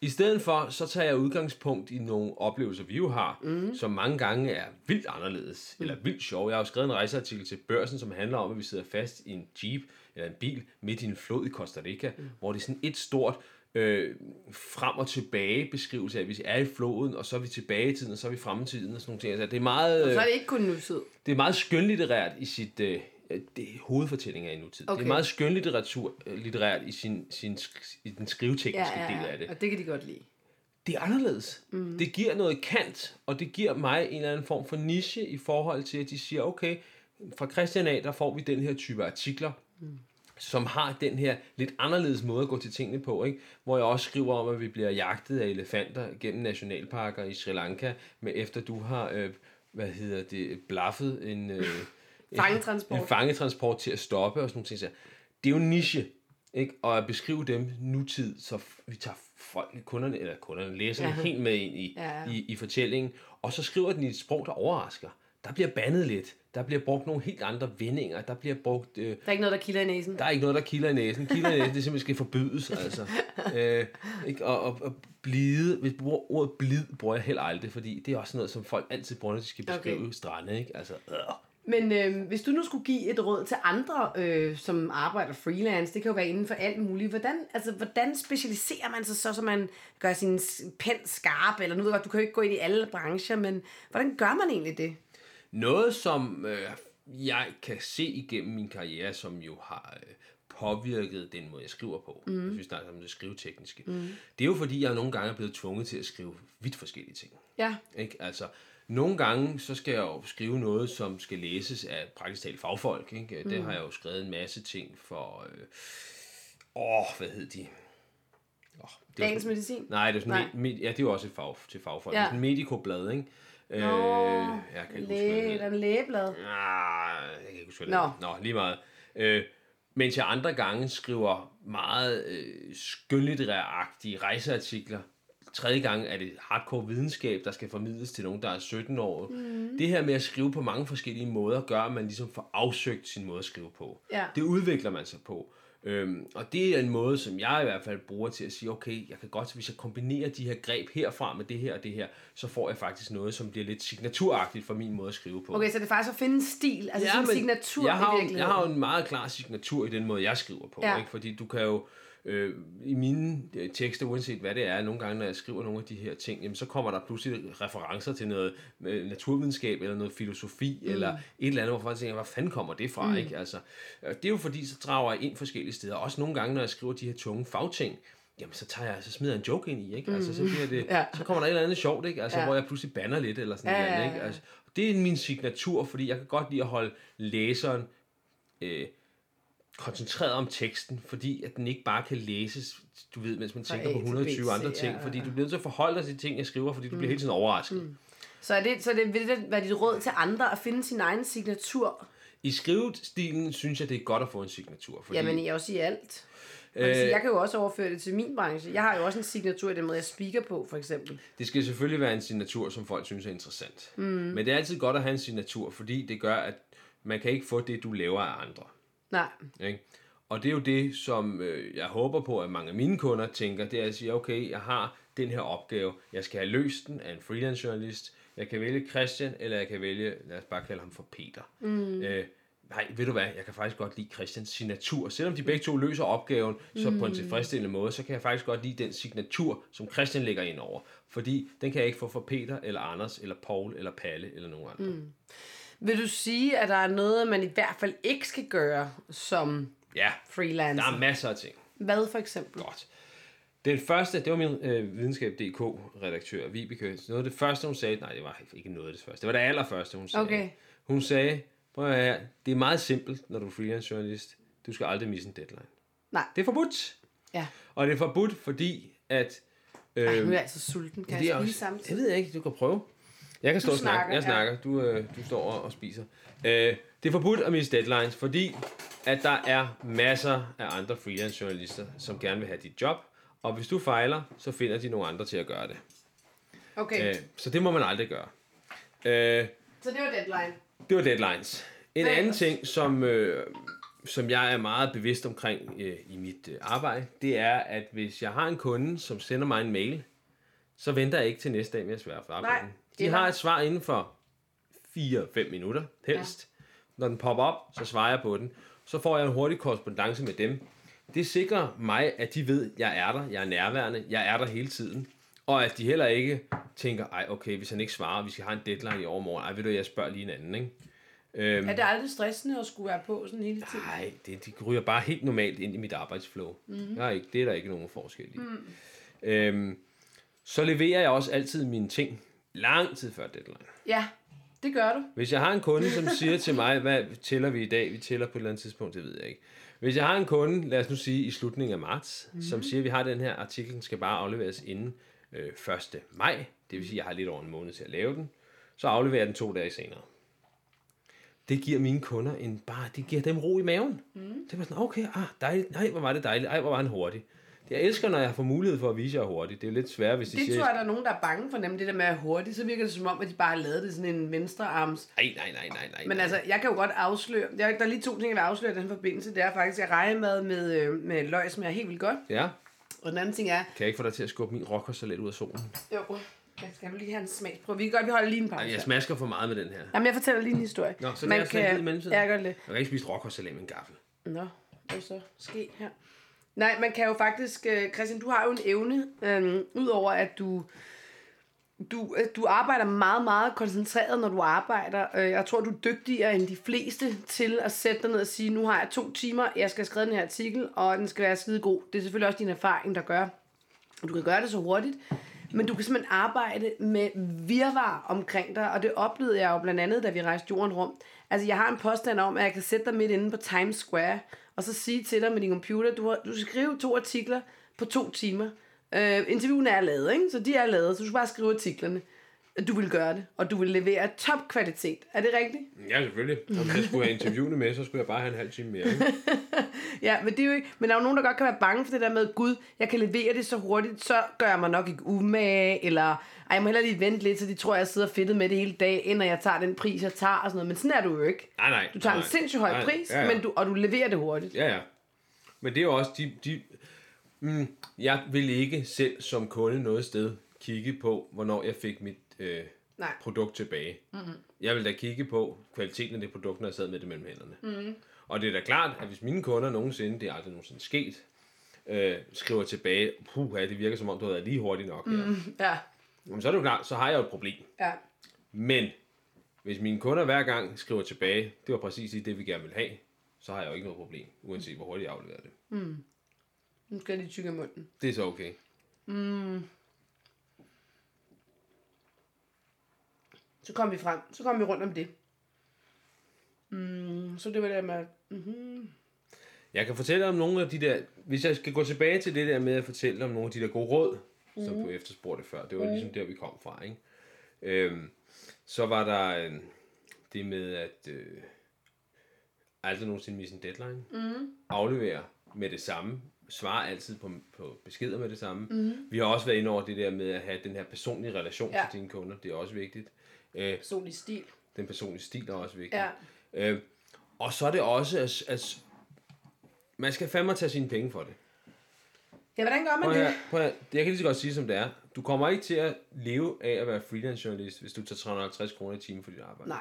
I stedet for, så tager jeg udgangspunkt i nogle oplevelser, vi jo har, mm. som mange gange er vildt anderledes, mm. eller vildt sjove. Jeg har jo skrevet en rejseartikel til børsen, som handler om, at vi sidder fast i en jeep, eller en bil, midt i en flod i Costa Rica, mm. hvor det er sådan et stort øh, frem og tilbage beskrivelse af, at vi er i floden, og så er vi tilbage i tiden, og så er vi fremme i tiden, og sådan nogle ting. Altså, det er meget, Så er det ikke kun nutid. det er meget skønlitterært i sit... Øh, det er hovedfortællinger i nutid. Okay. Det er meget skønlitteratur øh, litterært i, sin, sin, i den skrivetekniske Ja, ja, del af det ja. Og det kan de godt lide. det er anderledes. Mm. Det giver noget kant, og det giver mig en eller anden form for niche i forhold til, at de siger, okay, fra Christian A, der får vi den her type artikler, mm. Som har den her lidt anderledes måde at gå til tingene på, ikke? hvor jeg også skriver om, at vi bliver jagtet af elefanter gennem nationalparker i Sri Lanka, med efter du har, øh, hvad hedder det, blaffet en, øh, Fangetransport. en fangetransport til at stoppe og sådan nogle ting. Så det er jo en niche, ikke? Og at beskrive dem nutid, så vi tager folk, kunderne, eller kunderne, læserne, Ja. helt med ind i, ja. i, i fortællingen, og så skriver den i et sprog, der overrasker. Der bliver bandet lidt. Der bliver brugt nogle helt andre vendinger. Der bliver brugt... Øh, Der er ikke noget, der kilder i næsen. der er ikke noget, der kilder i næsen. Kilder i næsen, det simpelthen skal forbydes, altså. Øh, ikke? Og, og, og blide, hvis bruger ordet blid, bruger jeg heller aldrig, fordi det er også noget, som folk altid bruger, når de skal beskrive Okay. strande, ikke? Altså, øh. Men øh, hvis du nu skulle give et råd til andre, øh, som arbejder freelance, det kan jo være inden for alt muligt, hvordan, altså, hvordan specialiserer man sig så, så man gør sin pen skarp, eller nu ved jeg godt, du kan jo ikke gå ind i alle brancher, men hvordan gør man egentlig det? Noget, som øh, jeg kan se igennem min karriere, som jo har øh, påvirket den måde, jeg skriver på, mm. hvis vi snakker om det skrivetekniske, mm. det er jo fordi, jeg nogle gange er blevet tvunget til at skrive vidt forskellige ting. Ja, Ikke? Altså, nogle gange, så skal jeg jo skrive noget, som skal læses af praktisk talt fagfolk. Ikke? Det har jeg jo skrevet en masse ting for... Øh, åh, hvad hed de? Åh, det dagens medicin. Nej, det er sådan, Nej. med, ja, det er jo også et fag, til fagfolk. Ja. Det er sådan et medikoblad, ikke? Øh, Nå, jeg kan ikke huske, hvad det Læge, hedder. eller en lægeblad. Ah, jeg kan ikke huske, Nå. Nå, lige meget. Øh, mens jeg andre gange skriver meget øh, skønlitteræragtige rejseartikler. Tredje gang er det hardcore videnskab, der skal formidles til nogen, der er 17 år. Mm. Det her med at skrive på mange forskellige måder, gør, at man ligesom får afsøgt sin måde at skrive på. Ja. Det udvikler man sig på. Øhm, og det er en måde, som jeg i hvert fald bruger til at sige, okay, jeg kan godt, hvis jeg kombinerer de her greb herfra med det her og det her, så får jeg faktisk noget, som bliver lidt signaturagtigt for min måde at skrive på. Okay, så det er faktisk at finde en stil, altså ja, sådan en signatur jeg har, i jo- virkeligheden. Jeg har jo en meget klar signatur i den måde, jeg skriver på. Ja. Ikke? Fordi du kan jo, øh, i mine øh, tekster, uanset hvad det er, nogle gange, når jeg skriver nogle af de her ting, jamen, så kommer der pludselig referencer til noget øh, naturvidenskab, eller noget filosofi, mm. eller et eller andet, hvor folk tænker, hvor fanden kommer det fra? Mm. Ikke? Altså, det er jo fordi, så drager jeg ind forskellige steder. Også nogle gange, når jeg skriver de her tunge fagting, jamen så tager jeg, så smider jeg en joke ind i, ikke? Altså, så, bliver det, Ja. så kommer der et eller andet sjovt, ikke? Altså, Ja. hvor jeg pludselig banner lidt, eller sådan Ja, noget, ikke? Altså, det er min signatur, fordi jeg kan godt lide at holde læseren øh, koncentreret om teksten, fordi at den ikke bare kan læses, du ved, mens man tænker på til 120 B, andre ting, fordi du bliver nødt til at forholde dig til de ting, jeg skriver, fordi du bliver hele tiden overrasket. Mm. Så er det, så det, vil det være dit råd til andre at finde sin egen signatur? I skrivestilen synes jeg, det er godt at få en signatur, fordi Jamen, jeg også i alt. Sige, jeg kan jo også overføre det til min branche. Jeg har jo også en signatur i den måde, jeg speaker på, for eksempel. det skal selvfølgelig være en signatur, som folk synes er interessant. Mm. Men det er altid godt at have en signatur, fordi det gør, at man kan ikke få det, du laver af andre. Nej. Ikke? Og det er jo det, som øh, jeg håber på, at mange af mine kunder tænker, det er at sige, okay, jeg har den her opgave, jeg skal have løst den af en freelance journalist, jeg kan vælge Christian, eller jeg kan vælge, lad os bare kalde ham for Peter. Mm. Øh, nej, ved du hvad, jeg kan faktisk godt lide Christians signatur. Selvom de begge to løser opgaven så på en tilfredsstillende måde, så kan jeg faktisk godt lide den signatur, som Christian lægger ind over. Fordi den kan jeg ikke få fra Peter, eller Anders, eller Paul, eller Palle, eller nogen andre. Mm. Vil du sige, at der er noget, man i hvert fald ikke skal gøre som Ja, freelancer? der er masser af ting. Hvad for eksempel? Godt. Den første, det var min øh, videnskab.dk-redaktør, Vibeke. Noget af det første, hun sagde, nej, det var ikke noget af det første, det var det allerførste, hun sagde. Okay. Hun sagde, prøv at høre, det er meget simpelt, når du er freelance journalist. Du skal aldrig misse en deadline. Nej. Det er forbudt. Ja. Og det er forbudt, fordi at... Øh, Ej, nu er jeg altså sulten. Kan det jeg spise samtidig? det ved jeg ikke, du kan prøve. Jeg kan stå og snakke. snakker, Jeg ja. snakker. Du, øh, du står og, og spiser. Øh, det er forbudt at misse deadlines, fordi at der er masser af andre freelance journalister, som gerne vil have dit job. Og hvis du fejler, så finder de nogle andre til at gøre det. Okay, Øh, så det må man aldrig gøre. Øh, så det var deadline. det var deadlines. En Hvad anden ting, som, øh, som jeg er meget bevidst omkring øh, i mit øh, arbejde, det er, at hvis jeg har en kunde, som sender mig en mail, så venter jeg ikke til næste dag med at svare for Nej, arbejde. De har et svar inden for 4-5 minutter, helst. Ja. Når den popper op, så svarer jeg på den. Så får jeg en hurtig korrespondence med dem. Det sikrer mig, at de ved, at jeg er der, jeg er nærværende, jeg er der hele tiden. Og at de heller ikke tænker, ej okay, hvis han ikke svarer, vi skal have en deadline i overmorgen, ej ved du, jeg spørger lige en anden, ikke? Øhm, Er det aldrig stressende at skulle være på sådan hele tiden? Nej, det, de ryger bare helt normalt ind i mit arbejdsflow. Mm-hmm. Ikke, det er der ikke nogen forskel i. Mm. Øhm, så leverer jeg også altid mine ting lang tid før deadline. Ja, det gør du. Hvis jeg har en kunde, som siger til mig, hvad tæller vi i dag? Vi tæller på et eller andet tidspunkt, det ved jeg ikke. Hvis jeg har en kunde, lad os nu sige i slutningen af marts, mm. som siger, at vi har den her artikel, den skal bare afleveres inden øh, 1. maj, det vil sige, at jeg har lidt over en måned til at lave den, så afleverer jeg den to dage senere. Det giver mine kunder en bare, det giver dem ro i maven. Mm. Det var sådan, okay, ah, dejligt, nej, hvor var det dejligt, ej, hvor var han hurtig. Jeg elsker, når jeg får mulighed for at vise, at jeg er hurtig. Det er jo lidt svært, hvis de Det siger... tror jeg, der er nogen, der er bange for, nemlig det der med at hurtigt. Så virker det som om, at de bare har lavet det sådan en venstre arms. Nej, nej, nej, nej, nej. Men altså, jeg kan jo godt afsløre, jeg, der er lige to ting, jeg vil afsløre i den forbindelse. Det er faktisk, at regemad med, øh, med løg smager helt vildt godt. Ja, Og den anden ting er, kan jeg ikke få dig til at skubbe min rockersalat ud af solen? jo, jeg skal lige have en smagsprøve. Vi kan godt, vi holder lige en pause. Jeg smasker for meget med den her. Jamen, jeg fortæller lige en historie. Nå, så jeg i mellemtiden. Ja, jeg gør det. Jeg kan ikke spise rockersalat med en gaffel. Nå, hvad så ske her? Nej, man kan jo faktisk, øh, Christian, du har jo en evne, øhm, udover at du, du, øh, du arbejder meget, meget koncentreret, når du arbejder. Øh, jeg tror, du er dygtigere end de fleste til at sætte dig ned og sige, nu har jeg to timer, jeg skal skrive den her artikel, og den skal være skide god. Det er selvfølgelig også din erfaring, der gør, at du kan gøre det så hurtigt. Men du kan simpelthen arbejde med virvar omkring dig, og det oplevede jeg jo blandt andet, da vi rejste jorden rundt. Altså, jeg har en påstand om, at jeg kan sætte dig midt inde på Times Square, og så sige til dig med din computer, du, har, du skal skrive to artikler på to timer. Øh, interviewen er lavet, ikke? så de er lavet, så du skal bare skrive artiklerne. Du vil gøre det, og du vil levere topkvalitet. Er det rigtigt? Ja, selvfølgelig. Om jeg skulle have interviewene med, så skulle jeg bare have en halv time mere. Ikke? Ja, men det er jo ikke, men der er jo nogen, der godt kan være bange for det der med, gud, jeg kan levere det så hurtigt, så gør jeg mig nok ikke umage, eller ej, jeg må hellere lige vente lidt, så de tror, jeg sidder fedtet med det hele dagen, og jeg tager den pris, jeg tager, og sådan noget. Men sådan er du jo ikke. Nej, nej. Du tager nej, en sindssygt høj nej, pris, ja, ja. Men du, og du leverer det hurtigt. Ja, ja. Men det er jo også, de, de, mm, jeg vil ikke selv som kunde noget sted kigge på, hvornår jeg fik mit øh, Nej. produkt tilbage. Mm-hmm. Jeg vil da kigge på kvaliteten af det produkt, når jeg sad med det mellem hænderne. Mm-hmm. Og det er da klart, at hvis mine kunder nogensinde, det er aldrig nogensinde sket, øh, skriver tilbage, puh, det virker som om, du har været lige hurtigt nok her. Mm. Ja, Jamen, så er det jo klart, så har jeg jo et problem. ja. Men hvis mine kunder hver gang skriver tilbage, det var præcis lige det, vi gerne vil have, så har jeg jo ikke noget problem, uanset hvor hurtigt jeg afleverer det. Nu skal jeg lige tykke munden. Det er så okay. Så kom vi frem. Så kom vi rundt om det. Mm, så det var det med, mm-hmm. Jeg kan fortælle om nogle af de der... Hvis jeg skal gå tilbage til det der med at fortælle om nogle af de der gode råd, mm. som du efterspurgte før. Det var mm. ligesom der, vi kom fra, ikke? Øhm, så var der øh, det med at øh, aldrig nogensinde misse en deadline. Mm. Aflevere med det samme. Svare altid på, på beskeder med det samme. Mm. Vi har også været inde over det der med at have den her personlige relation Ja. til dine kunder. Det er også vigtigt. Øh, Personlig stil. den personlige stil er også vigtig. Ja. Øh, og så er det også, at, at man skal fandme tage sine penge for det. Ja, hvordan gør man Prøv det? her, prøv her. Det jeg kan lige så godt sige, som det er. Du kommer ikke til at leve af at være freelance journalist, hvis du tager 350 kroner i timen for dit arbejde. Nej.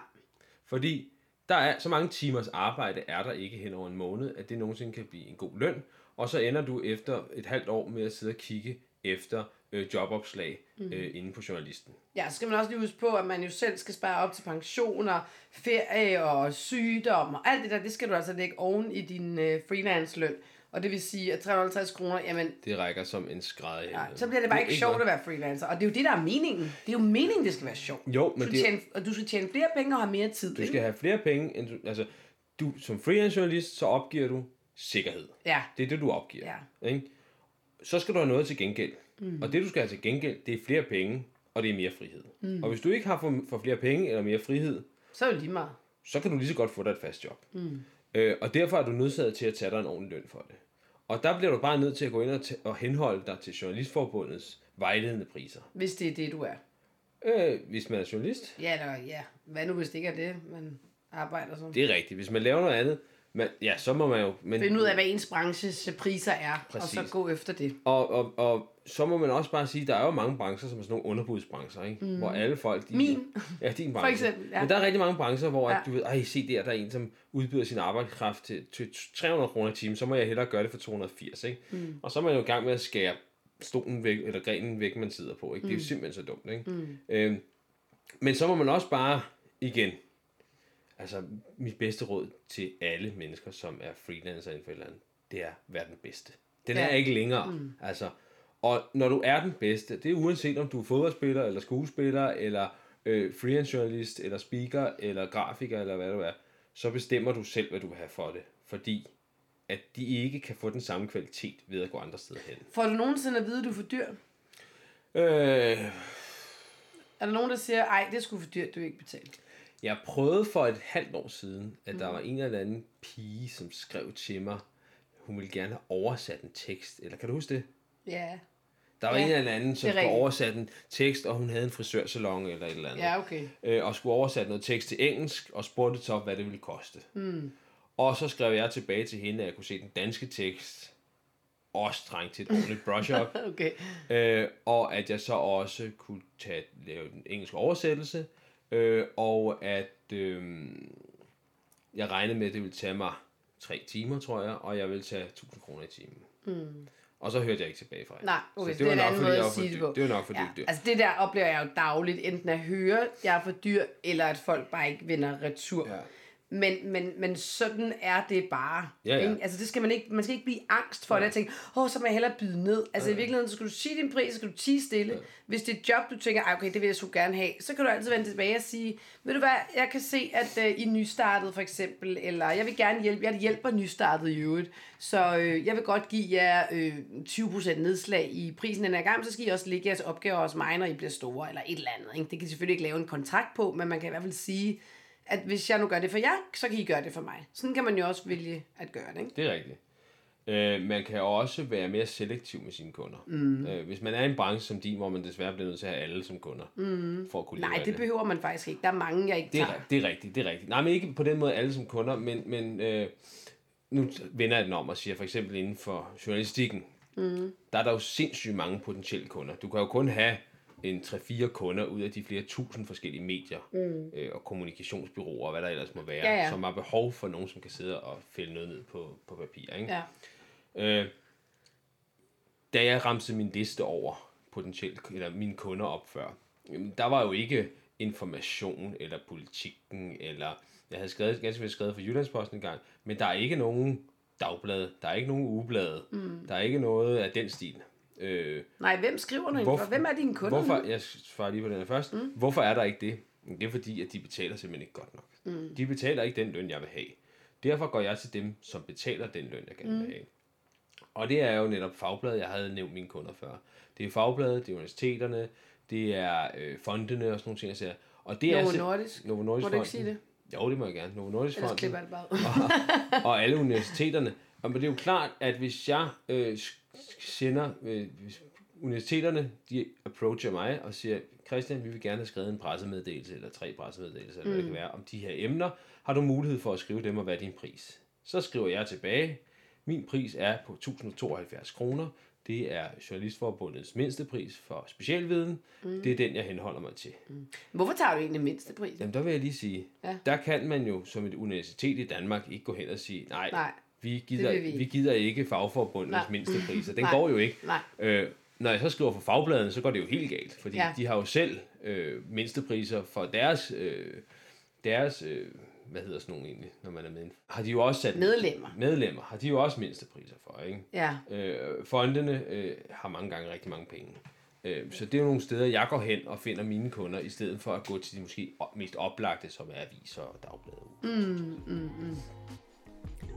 Fordi der er så mange timers arbejde, er der ikke hen over en måned, at det nogensinde kan blive en god løn. Og så ender du efter et halvt år med at sidde og kigge efter øh, jobopslag Mhm. mm. øh, inde på journalisten. Ja, så skal man også lige huske på, at man jo selv skal spare op til pensioner, ferie og sygdom og alt det der, det skal du altså lægge oven i din øh, freelance-løn. Og det vil sige, at 350 kroner, jamen, Det rækker som en skræd ja, så bliver det bare ikke sjovt at være freelancer. Og det er jo det, der er meningen. Det er jo meningen, det skal være sjovt. Jo, Du men skal det, tjene, og du skal tjene flere penge og have mere tid. du skal have flere penge, end du, altså, du som freelance journalist, så opgiver du sikkerhed. Ja, Det er det, du opgiver. Ja. Ikke? Så skal du have noget til gengæld. Mm. Og det, du skal have til gengæld, det er flere penge, og det er mere frihed. Mm. Og hvis du ikke har for, for flere penge eller mere frihed, så er det lige meget. så kan du lige så godt få dig et fast job. Mm. Øh, og derfor er du nødsaget til at tage dig en ordentlig løn for det. Og der bliver du bare nødt til at gå ind og, t- og henholde dig til Journalistforbundets vejledende priser. Hvis det er det, du er. Øh, hvis man er journalist, Ja, der, ja. Hvad nu, hvis det ikke er det, man arbejder som? det er rigtigt. Hvis man laver noget andet, man, ja, så må man jo... Men, Finde ud af, hvad ens branches priser er, Præcis. og så gå efter det. Og, og, og så må man også bare sige, der er jo mange brancher, som er sådan nogle underbudsbrancher, ikke? Mm. hvor alle folk... De, Min. Ja, din branche. eksempel, ja. Men der er rigtig mange brancher, hvor ja. At, du ved, ej, se der, der er en, som udbyder sin arbejdskraft til, til 300 kroner i timen, så må jeg hellere gøre det for 280, ikke? Mm. Og så er man jo i gang med at skære stolen væk, eller grenen væk, man sidder på, ikke? Det er jo simpelthen så dumt, ikke? Mm. Øhm, men så må man også bare, igen, altså mit bedste råd til alle mennesker, som er freelancer inden for et eller andet, det er, vær den bedste. Den Ja. er ikke længere, mm. altså. Og når du er den bedste, det er uanset om du er fodboldspiller, eller skuespiller, eller øh, freelance journalist, eller speaker, eller grafiker, eller hvad det er, så bestemmer du selv, hvad du vil have for det. Fordi at de ikke kan få den samme kvalitet ved at gå andre steder hen. Får du nogensinde at vide, at du er for dyr? Øh, Er der nogen, der siger, ej, det er sgu for dyrt, du ikke betale? Jeg prøvede for et halvt år siden, at der var en eller anden pige, som skrev til mig, hun ville gerne have oversat en tekst. Eller kan du huske det? Ja. Der var Ja, en eller anden, som skulle oversætte en tekst, og hun havde en frisørsalon eller et eller andet. Ja, okay. øh, og skulle oversætte noget tekst til engelsk, og spurgte så, hvad det ville koste. Mm. Og så skrev jeg tilbage til hende, at jeg kunne se den danske tekst, også trængt til et ordentligt brush-up, Okay. øh, og at jeg så også kunne tage, lave den engelske oversættelse, øh, og at øh, jeg regnede med, at det ville tage mig tre timer, tror jeg, og jeg ville tage 1000 kroner i timen. Mm. Og så hørte jeg ikke tilbage fra hende. Nej, okay, så det, det er en nok, anden fordi måde jeg at var for sige det dyr. på. Det var nok, fordi ja, dyr. Altså det der oplever jeg jo dagligt, enten at høre, at jeg er for dyr, eller at folk bare ikke vender retur. Ja. Men, men, men sådan er det bare. Ja, ja. Ikke? Altså det skal man ikke, man skal ikke blive angst for det, og tænke, åh, så må jeg hellere byde ned. Altså i virkeligheden, så skal du sige din pris, så skal du tige stille. Hvis det er et job, du tænker, "Ej, okay, det vil jeg sgu gerne have, så kan du altid vende tilbage og sige, ved du hvad, jeg kan se, at uh, I er nystartet for eksempel, eller jeg vil gerne hjælpe, jeg hjælper nystartet i øvrigt, så øh, jeg vil godt give jer øh, 20% nedslag i prisen den her gang, så skal I også lægge jeres opgaver hos mig, når I bliver store, eller et eller andet. Ikke? Det kan selvfølgelig ikke lave en kontrakt på, men man kan i hvert fald sige, at hvis jeg nu gør det for jer, så kan I gøre det for mig. Sådan kan man jo også vælge at gøre det, ikke? Det er rigtigt. Øh, man kan også være mere selektiv med sine kunder. Mm. Øh, hvis man er i en branche som din, hvor man desværre bliver nødt til at have alle som kunder, mm. for at kunne Nej, af det behøver man faktisk ikke. Der er mange, jeg ikke det, er, tager. det er rigtigt, det er rigtigt. Nej, men ikke på den måde alle som kunder, men, men øh, nu vender jeg den om og siger, for eksempel inden for journalistikken, mm. der er der jo sindssygt mange potentielle kunder. Du kan jo kun have en 3-4 kunder ud af de flere tusind forskellige medier mm. øh, og kommunikationsbyråer og hvad der ellers må være, Ja, ja. som har behov for nogen, som kan sidde og fælde noget ned på, på papir. Ikke? Ja. Øh, da jeg ramte min liste over potentielt, eller mine kunder op før, jamen, der var jo ikke information eller politikken, eller jeg havde skrevet, ganske vist skrevet for Jyllandsposten en gang, men der er ikke nogen dagblad, der er ikke nogen ugeblade, mm. der er ikke noget af den stil. Øh, Nej, hvem skriver du Hvorfor- Hvem er dine kunder? hvorfor, jeg svarer lige på den her først, mm. hvorfor er der ikke det? Det er fordi, at de betaler simpelthen ikke godt nok. Mm. De betaler ikke den løn, jeg vil have. Derfor går jeg til dem, som betaler den løn, jeg gerne vil have. Og det er jo netop fagbladet, jeg havde nævnt mine kunder før. Det er fagbladet, det er universiteterne, det er øh, fondene og sådan nogle ting, jeg ser. Og det Novo er, Nordisk. Novo Nordisk Må du ikke sige det? Jo, det må jeg gerne. Novo Nordisk Ellers Fonden det bare ud. og alle universiteterne. Og men det er jo klart, at hvis jeg øh, sender, øh, universiteterne, de approacher mig og siger, Christian, vi vil gerne have skrevet en pressemeddelelse, eller tre pressemeddelelser, eller hvad det kan være, om de her emner. Har du mulighed for at skrive dem, og hvad er din pris? Så skriver jeg tilbage, min pris er på 1072 kroner. Det er Journalistforbundets mindste pris for specialviden. Mm. Det er den, jeg henholder mig til. Hvorfor tager du egentlig mindste pris? Jamen, der vil jeg lige sige, ja. der kan man jo som et universitet i Danmark ikke gå hen og sige, nej, Nej, vi, gider, vi vi, ikke." vi gider ikke fagforbundets mindste priser. Den Nej. går jo ikke. Nej. Øh, når jeg så skriver for fagbladene, så går det jo helt galt, fordi Ja. de har jo selv øh, mindstepriser for deres, øh, deres øh, hvad hedder sådan nogle egentlig, når man er med, har de jo også sat Medlemmer. medlemmer, har de jo også mindstepriser for, ikke? Ja. Øh, fondene øh, har mange gange rigtig mange penge. Øh, så det er jo nogle steder, jeg går hen og finder mine kunder, i stedet for at gå til de måske mest oplagte, som er aviser og dagblade.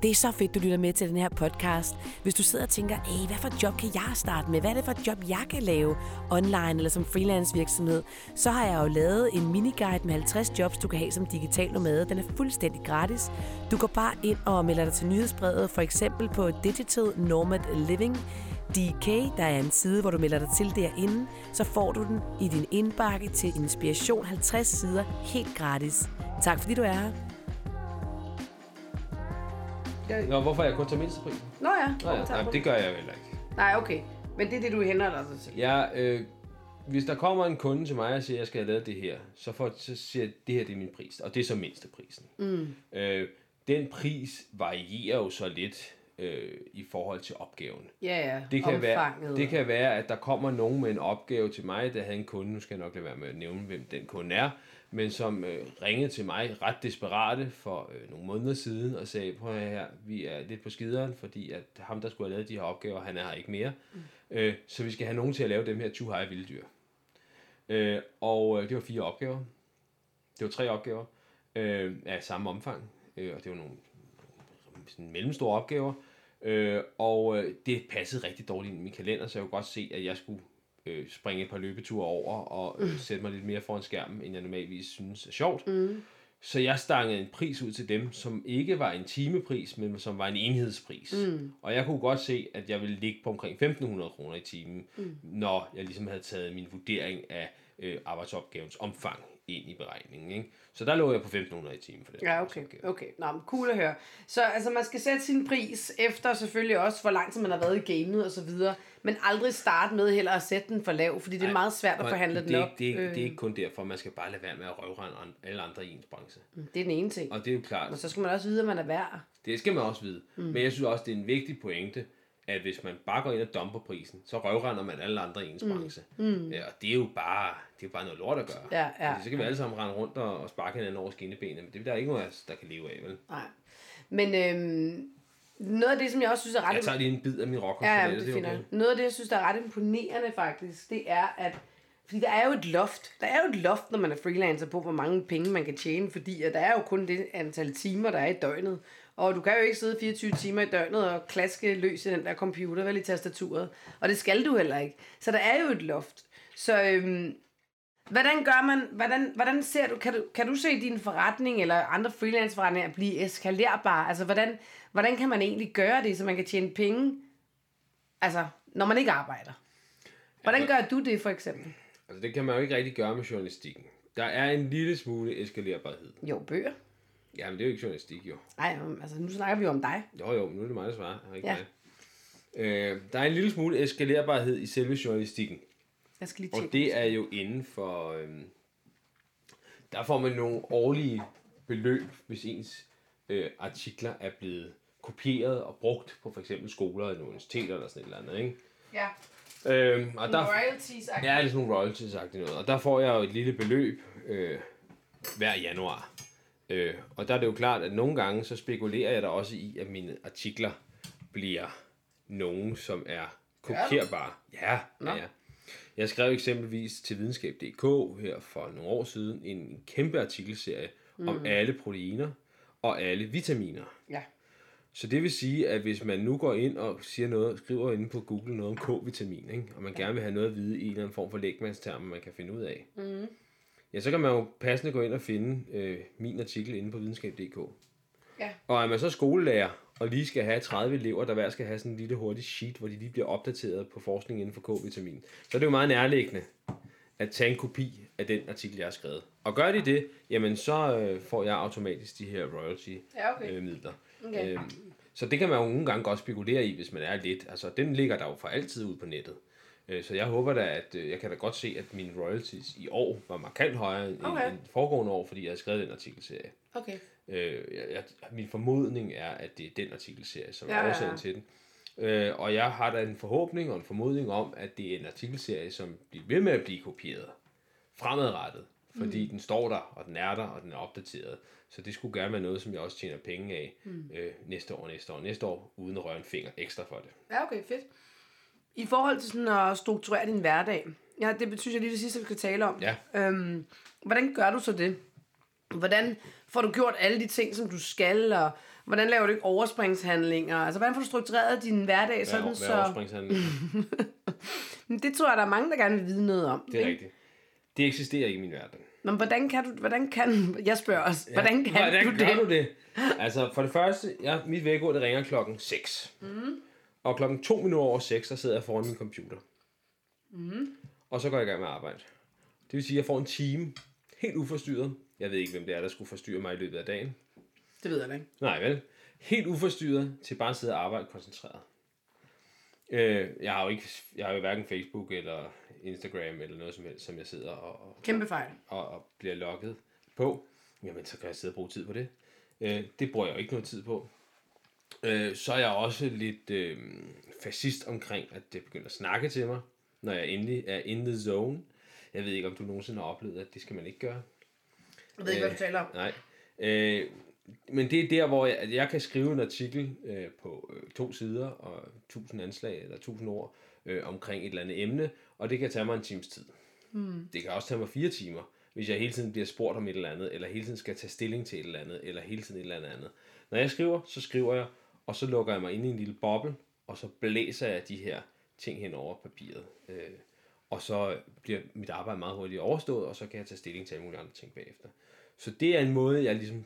Det er så fedt, du lytter med til den her podcast. Hvis du sidder og tænker, Ej, hvad for et job kan jeg starte med? Hvad er det for et job, jeg kan lave online eller som freelance virksomhed? Så har jeg jo lavet en miniguide med 50 jobs, du kan have som digital nomade. Den er fuldstændig gratis. Du går bare ind og melder dig til nyhedsbrevet, for eksempel på Digital Nomad Living. DK, der er en side, hvor du melder dig til derinde, så får du den i din indbakke til Inspiration 50 sider helt gratis. Tak fordi du er her. Nå, hvorfor er jeg kun tager mindsteprisen? Nå ja, Nå, ja, nej, det gør jeg jo heller ikke. Nej, okay. Men det er det, du henholder dig til. Jeg, øh, hvis der kommer en kunde til mig og siger, at jeg skal have lavet det her, så, får, så siger jeg, at det her det er min pris, og det er så mindsteprisen. Mm. Øh, den pris varierer jo så lidt øh, i forhold til opgaven. Ja, ja. Det kan, være, det kan være, at der kommer nogen med en opgave til mig, der havde en kunde, nu skal jeg nok lade være med at nævne, hvem den kunde er, men som øh, ringede til mig ret desperate for øh, nogle måneder siden og sagde, prøv at her, vi er lidt på skideren, fordi at ham, der skulle have lavet de her opgaver, han er her ikke mere. Mm. Øh, så vi skal have nogen til at lave dem her 20 vilde dyr. Øh, og øh, det var fire opgaver. Det var tre opgaver øh, af samme omfang, øh, og det var nogle sådan mellemstore opgaver. Øh, og øh, det passede rigtig dårligt ind i min kalender, så jeg kunne godt se, at jeg skulle øh, springe et par løbeture over og øh, sætte mig lidt mere foran skærmen, end jeg normalvis synes er sjovt. Mm. Så jeg stangede en pris ud til dem, som ikke var en timepris, men som var en enhedspris. Mm. Og jeg kunne godt se, at jeg ville ligge på omkring 1.500 kroner i timen, mm. når jeg ligesom havde taget min vurdering af øh, arbejdsopgavens omfang ind i beregningen. Ikke? Så der lå jeg på 1.500 i timen for den Ja, okay. okay. Nå, men cool at høre. Så altså, man skal sætte sin pris efter selvfølgelig også, hvor lang tid man har været i gamet og så videre, men aldrig starte med heller at sætte den for lav, fordi det er Nej, meget svært at forhandle det, den op. Det er, ikke, Øh, det er ikke kun derfor, man skal bare lade være med at røvrende alle andre i ens branche. det er den ene ting. Og det er jo klart, Og så skal man også vide, at man er værd. det skal man også vide. Mm. Men jeg synes også, det er en vigtig pointe, at hvis man bare går ind og dumper prisen, så røvrender man alle andre i ens branche. Mm. Ja, og det er jo bare, det er jo bare noget lort at gøre. Ja, ja. Fordi så kan vi alle sammen rende rundt og, og sparke hinanden over skinnebenene, men det er der ikke nogen af os, der kan leve af, vel? Nej. Men øhm, noget af det, som jeg også synes er ret... Jeg tager lige en bid af min rock Ja, ja, det er fint. nok. Noget af det, jeg synes, der er ret imponerende faktisk, det er, at fordi der er jo et loft. Der er jo et loft, når man er freelancer på, hvor mange penge man kan tjene, fordi at der er jo kun det antal timer, der er i døgnet. Og du kan jo ikke sidde 24 timer i døgnet og klaske løs i den der computer, vel i tastaturet. Og det skal du heller ikke. Så der er jo et loft. Så øhm, hvordan gør man, hvordan, hvordan ser du kan, du, kan du se din forretning eller andre freelance forretninger blive eskalerbare? Altså, hvordan, hvordan kan man egentlig gøre det, så man kan tjene penge, altså, når man ikke arbejder? Hvordan gør du det, for eksempel? Altså, det kan man jo ikke rigtig gøre med journalistikken. Der er en lille smule eskalerbarhed. Jo, bøger. Jamen, det er jo ikke journalistik, jo. Nej, altså, nu snakker vi jo om dig. Jo, jo, men nu er det mig, der svarer, og ikke Ja. mig. Øh, der er en lille smule eskalerbarhed i selve journalistikken. Jeg skal lige Og tjekke. det er jo inden for... Øhm, der får man nogle årlige beløb, hvis ens øh, artikler er blevet kopieret og brugt på for eksempel skoler eller universiteter eller sådan et eller andet, ikke? Ja, Øhm, og der, royalties. Ja, det er sådan nogle royalties sagt noget. Og der får jeg jo et lille beløb øh, hver januar. Øh, og der er det jo klart, at nogle gange så spekulerer jeg da også i, at mine artikler bliver nogen, som er kopierbare. Ja, ja, ja. Jeg skrev eksempelvis til videnskab.dk her for nogle år siden en kæmpe artikelserie mm. om alle proteiner. og alle vitaminer. Ja. Så det vil sige, at hvis man nu går ind og siger noget, skriver inde på Google noget om K-vitamin, ikke? og man gerne vil have noget at vide i en eller anden form for lægmandsterm, man kan finde ud af, mm. Ja, så kan man jo passende gå ind og finde øh, min artikel inde på videnskab.dk. Ja. Og er man så skolelærer, og lige skal have 30 elever, der hver skal have sådan en lille hurtig sheet, hvor de lige bliver opdateret på forskning inden for K-vitamin, så er det jo meget nærliggende at tage en kopi af den artikel, jeg har skrevet. Og gør de det, jamen så øh, får jeg automatisk de her royalty-midler. Ja, okay. Øh, midler. Okay. Øhm, så det kan man jo nogle gange godt spekulere i, hvis man er lidt. Altså, den ligger der jo for altid ud på nettet. Øh, Så jeg håber da, at øh, jeg kan da godt se, at mine royalties i år var markant højere end, Okay. end foregående år, fordi jeg havde skrevet den artikelserie. Okay. Øh, jeg, jeg, min formodning er, at det er den artikelserie, som Ja, er ja, ja. årsagen til den. Øh, og jeg har da en forhåbning og en formodning om, at det er en artikelserie, som bliver ved med at blive kopieret fremadrettet. Fordi mm. den står der, og den er der, og den er opdateret. Så det skulle gerne være noget, som jeg også tjener penge af mm. øh, næste år, næste år, næste år, uden at røre en finger ekstra for det. Ja, okay, fedt. I forhold til sådan at strukturere din hverdag, ja, det synes jeg lige det sidste, vi skal tale om. Ja. Øhm, hvordan gør du så det? Hvordan får du gjort alle de ting, som du skal, og hvordan laver du ikke overspringshandlinger? Altså, hvordan får du struktureret din hverdag sådan, Hvad, hvad så... overspringshandling? Men Det tror jeg, der er mange, der gerne vil vide noget om. Det er ikke? rigtigt. Det eksisterer ikke i min verden. Men hvordan kan du, hvordan kan, jeg spørger også, hvordan kan Hvordan du det? du det? Altså, for det første, jeg, mit vækord, det ringer klokken 6. Mm. Og klokken 2 minutter over 6, der sidder jeg foran min computer. Mm. Og så går jeg i gang med arbejde. Det vil sige, at jeg får en time, helt uforstyrret. Jeg ved ikke, hvem det er, der skulle forstyrre mig i løbet af dagen. Det ved jeg da ikke. Nej, vel? Helt uforstyrret til bare at sidde og arbejde koncentreret. Øh, jeg har jo ikke, jeg har jo hverken Facebook eller Instagram eller noget som helst, som jeg sidder og, og Kæmpe fejl. og, og bliver logget på, jamen så kan jeg sidde og bruge tid på det. Øh, det bruger jeg jo ikke noget tid på. Øh, så er jeg også lidt øh, fascist omkring, at det begynder at snakke til mig, når jeg endelig er in the zone. Jeg ved ikke, om du nogensinde har oplevet, at det skal man ikke gøre. Jeg ved ikke, hvad du taler om. Nej. Øh, men det er der, hvor jeg, jeg kan skrive en artikel øh, på øh, to sider og 1000 anslag eller 1000 ord øh, omkring et eller andet emne, og det kan tage mig en times tid. Mm. Det kan også tage mig fire timer, hvis jeg hele tiden bliver spurgt om et eller andet, eller hele tiden skal tage stilling til et eller andet, eller hele tiden et eller andet. Når jeg skriver, så skriver jeg, og så lukker jeg mig ind i en lille boble, og så blæser jeg de her ting hen over papiret. Øh, og så bliver mit arbejde meget hurtigt overstået, og så kan jeg tage stilling til alle mulige andre ting bagefter. Så det er en måde, jeg ligesom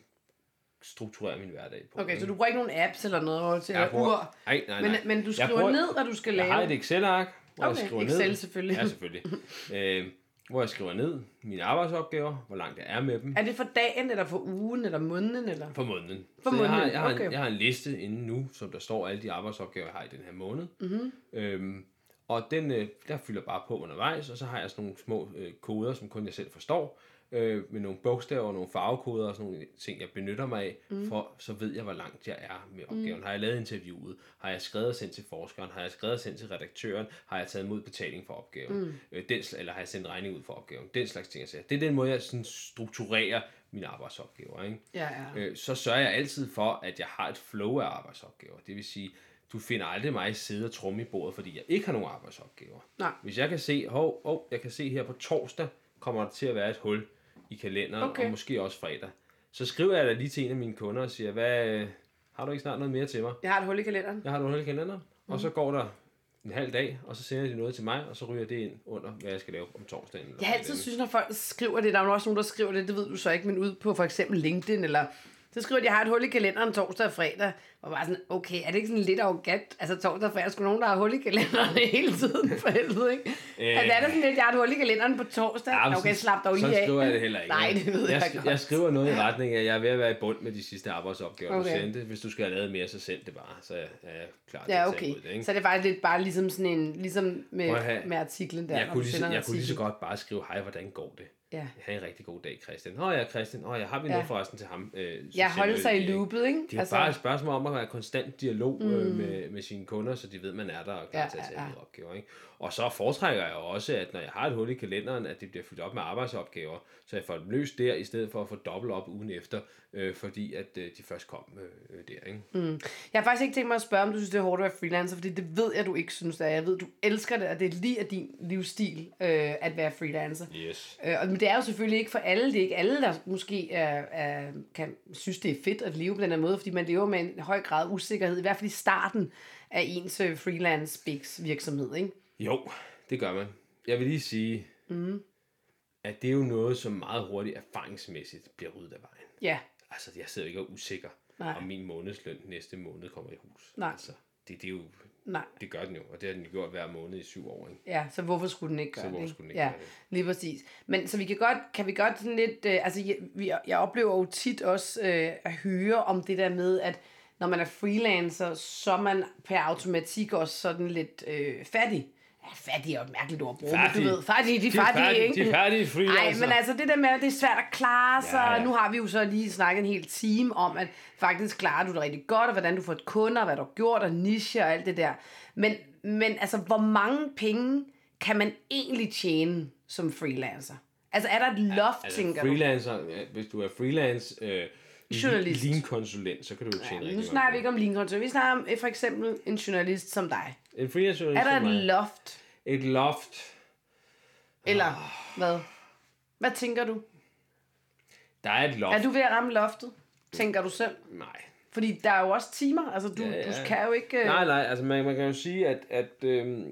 strukturerer min hverdag på. Okay, så du bruger ikke nogen apps eller noget til Jeg at bruger- ur? Nej, nej, Men, nej. men du skriver bruger- ned, hvad du skal lave? Jeg har et Excel-ark, hvor Okay, jeg skriver Excel ned. selvfølgelig. Ja, selvfølgelig. øh, hvor jeg skriver ned mine arbejdsopgaver, hvor langt jeg er med dem. Er det for dagen, eller for ugen, eller måneden, eller? For måneden. For så jeg har, måneden, jeg, har okay. en, jeg har en liste inde nu, som der står alle de arbejdsopgaver, jeg har i den her måned. Mm-hmm. Øhm, og den, øh, der fylder bare på undervejs, og så har jeg sådan nogle små øh, koder, som kun jeg selv forstår, øh, med nogle bogstaver og nogle farvekoder og sådan nogle ting, jeg benytter mig af, mm. for så ved jeg, hvor langt jeg er med opgaven. Mm. Har jeg lavet interviewet? Har jeg skrevet og sendt til forskeren? Har jeg skrevet og sendt til redaktøren? Har jeg taget imod betaling for opgaven? Mm. Øh, den, eller har jeg sendt regning ud for opgaven? Den slags ting, jeg siger. Det er den måde, jeg sådan strukturerer mine arbejdsopgaver. Ikke? Ja, ja. øh, så sørger jeg altid for, at jeg har et flow af arbejdsopgaver. Det vil sige, du finder aldrig mig sidde og trumme i bordet, fordi jeg ikke har nogen arbejdsopgaver. Nej. Hvis jeg kan se, hov, hov, jeg kan se her på torsdag, kommer der til at være et hul i kalenderen, Okay. og måske også fredag. Så skriver jeg da lige til en af mine kunder og siger, hvad, har du ikke snart noget mere til mig? Jeg har et hul i kalenderen. Jeg har et hul i kalenderen. Og så går der en halv dag, og så sender de noget til mig, og så ryger det ind under, hvad jeg skal lave om torsdagen. eller Jeg har altid synes, når folk skriver det, der er jo også nogen, der skriver det, det ved du så ikke, men ud på for eksempel LinkedIn, eller så skriver de, jeg har et hul i kalenderen torsdag og fredag, og bare sådan, okay, er det ikke sådan lidt arrogant? Altså torsdag og fredag, skulle nogen, der har hul i kalenderen hele tiden, for helvede, ikke? Øh. altså er det sådan lidt, jeg har et hul i kalenderen på torsdag? Ja, okay, så- slap dog så lige af. skriver jeg det heller ikke. Nej, det ved jeg, jeg, sk- godt. jeg skriver noget i retning af, at jeg er ved at være i bund med de sidste arbejdsopgaver, okay. du sendte. Hvis du skal have lavet mere, så send det bare, så er jeg, er klar til Ja, at okay. imod det. Ikke? Så er det faktisk lidt bare ligesom sådan en, ligesom med, at have- med artiklen der, jeg kunne, lige, så, jeg kunne lige så godt bare skrive, hej, hvordan går det? Ja. Ha' en rigtig god dag, Christian. Åh ja, Christian. Åh ja, har vi Ja. noget forresten til ham? Øh, Ja, holde sig i loopet, ikke? Det er altså, bare et spørgsmål om at være konstant dialog mm. øh, med, med sine kunder, så de ved, man er der og kan Ja, ja, tage sig ja, ja. opgaver. Ikke? Og så foretrækker jeg også, at når jeg har et hul i kalenderen, at det bliver fyldt op med arbejdsopgaver, så jeg får dem løst der, i stedet for at få dobbelt op ugen efter, øh, fordi at øh, de først kom øh, øh, der. Ikke? Mm. Jeg har faktisk ikke tænkt mig at spørge, om du synes, det er hårdt at være freelancer, fordi det ved jeg, du ikke synes, det er. Jeg ved, du elsker det, og det er lige af din livsstil øh, at være freelancer. Yes. Øh, og, men det er jo selvfølgelig ikke for alle. Det er ikke alle, der måske er, er, kan synes, det er fedt at leve på den her måde, fordi man lever med en høj grad af usikkerhed, i hvert fald i starten af ens øh, freelance bigs virksomhed. Ikke? Jo, det gør man. Jeg vil lige sige, mm. at det er jo noget, som meget hurtigt erfaringsmæssigt bliver ryddet af vejen. Ja, Altså, jeg sidder ikke og er usikker, Nej. om min månedsløn næste måned kommer i hus. Nej. Altså, det, det er jo, nej. det gør den jo, og det har den jo gjort hver måned i syv år. Ikke? Ja, så hvorfor skulle den ikke gøre Så hvorfor det? skulle den ikke ja, gøre det? lige præcis. Men så vi kan godt, kan vi godt sådan lidt, øh, altså jeg, vi, jeg oplever jo tit også øh, at høre om det der med, at når man er freelancer, så er man per automatik også sådan lidt øh, fattig. Ja, fattig er jo et mærkeligt ord at bruge, men du ved, fattige, de er De fattige, færdige- ikke? de er færdige freelancer. Ej, men altså det der med, at det er svært at klare sig, Ja, ja. nu har vi jo så lige snakket en hel time om, at faktisk klarer du det rigtig godt, og hvordan du får et kunder, og hvad du har gjort, og niche og alt det der. Men, men altså, hvor mange penge kan man egentlig tjene som freelancer? Altså, er der et loft, Altså, tænker du? freelancer, ja, hvis du er freelance øh, Journalist. lean-konsulent, så kan du jo tjene Nu rigtig snakker vi ikke om lean Vi snakker om eh, for eksempel en journalist som dig. En freelance journalist Er der et mig. loft? Et loft. Eller hvad? Hvad tænker du? Der er et loft. Er du ved at ramme loftet? Tænker du selv? Nej. Fordi der er jo også timer. Altså, du, Ja, ja. du kan jo ikke... øh, Nej, nej, altså man, man kan jo sige, at, at øh,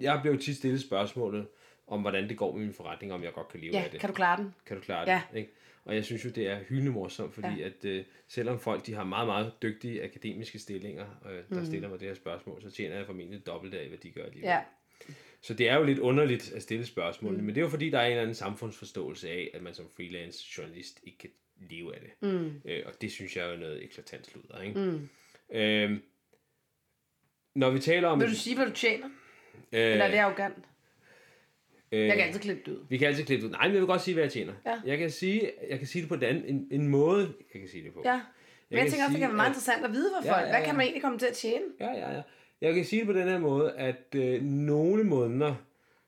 jeg bliver jo tit stillet spørgsmålet om, hvordan det går med min forretning, om jeg godt kan leve Ja, af det. kan du klare den? Kan du klare Ja. det? Ikke? Og jeg synes jo, det er hyldende morsomt, fordi ja. at øh, selvom folk de har meget, meget dygtige akademiske stillinger, øh, der mm. stiller mig det her spørgsmål, så tjener jeg formentlig dobbelt af, hvad de gør alligevel. Ja. Så det er jo lidt underligt at stille spørgsmål, mm. men det er jo fordi, der er en eller anden samfundsforståelse af, at man som freelance journalist ikke kan leve af det. Mm. Øh, og det synes jeg er noget eklatant sludder. Ikke? Mm. Øh, når vi taler om... Vil du sige, hvad du tjener? øh, Eller er det arrogant? Øh, Jeg kan altid klippe det ud. Vi kan altid klippe det ud. Nej, men jeg vil godt sige, hvad jeg tjener. Ja. Jeg, kan sige, jeg kan sige det på den anden, en, en måde, jeg kan sige det på. Ja. Men jeg, tænker også, det kan være meget at- interessant at vide for Ja, folk. ja, Hvad ja. kan man egentlig komme til at tjene? Ja, ja, ja. Jeg kan sige det på den her måde, at øh, nogle måneder,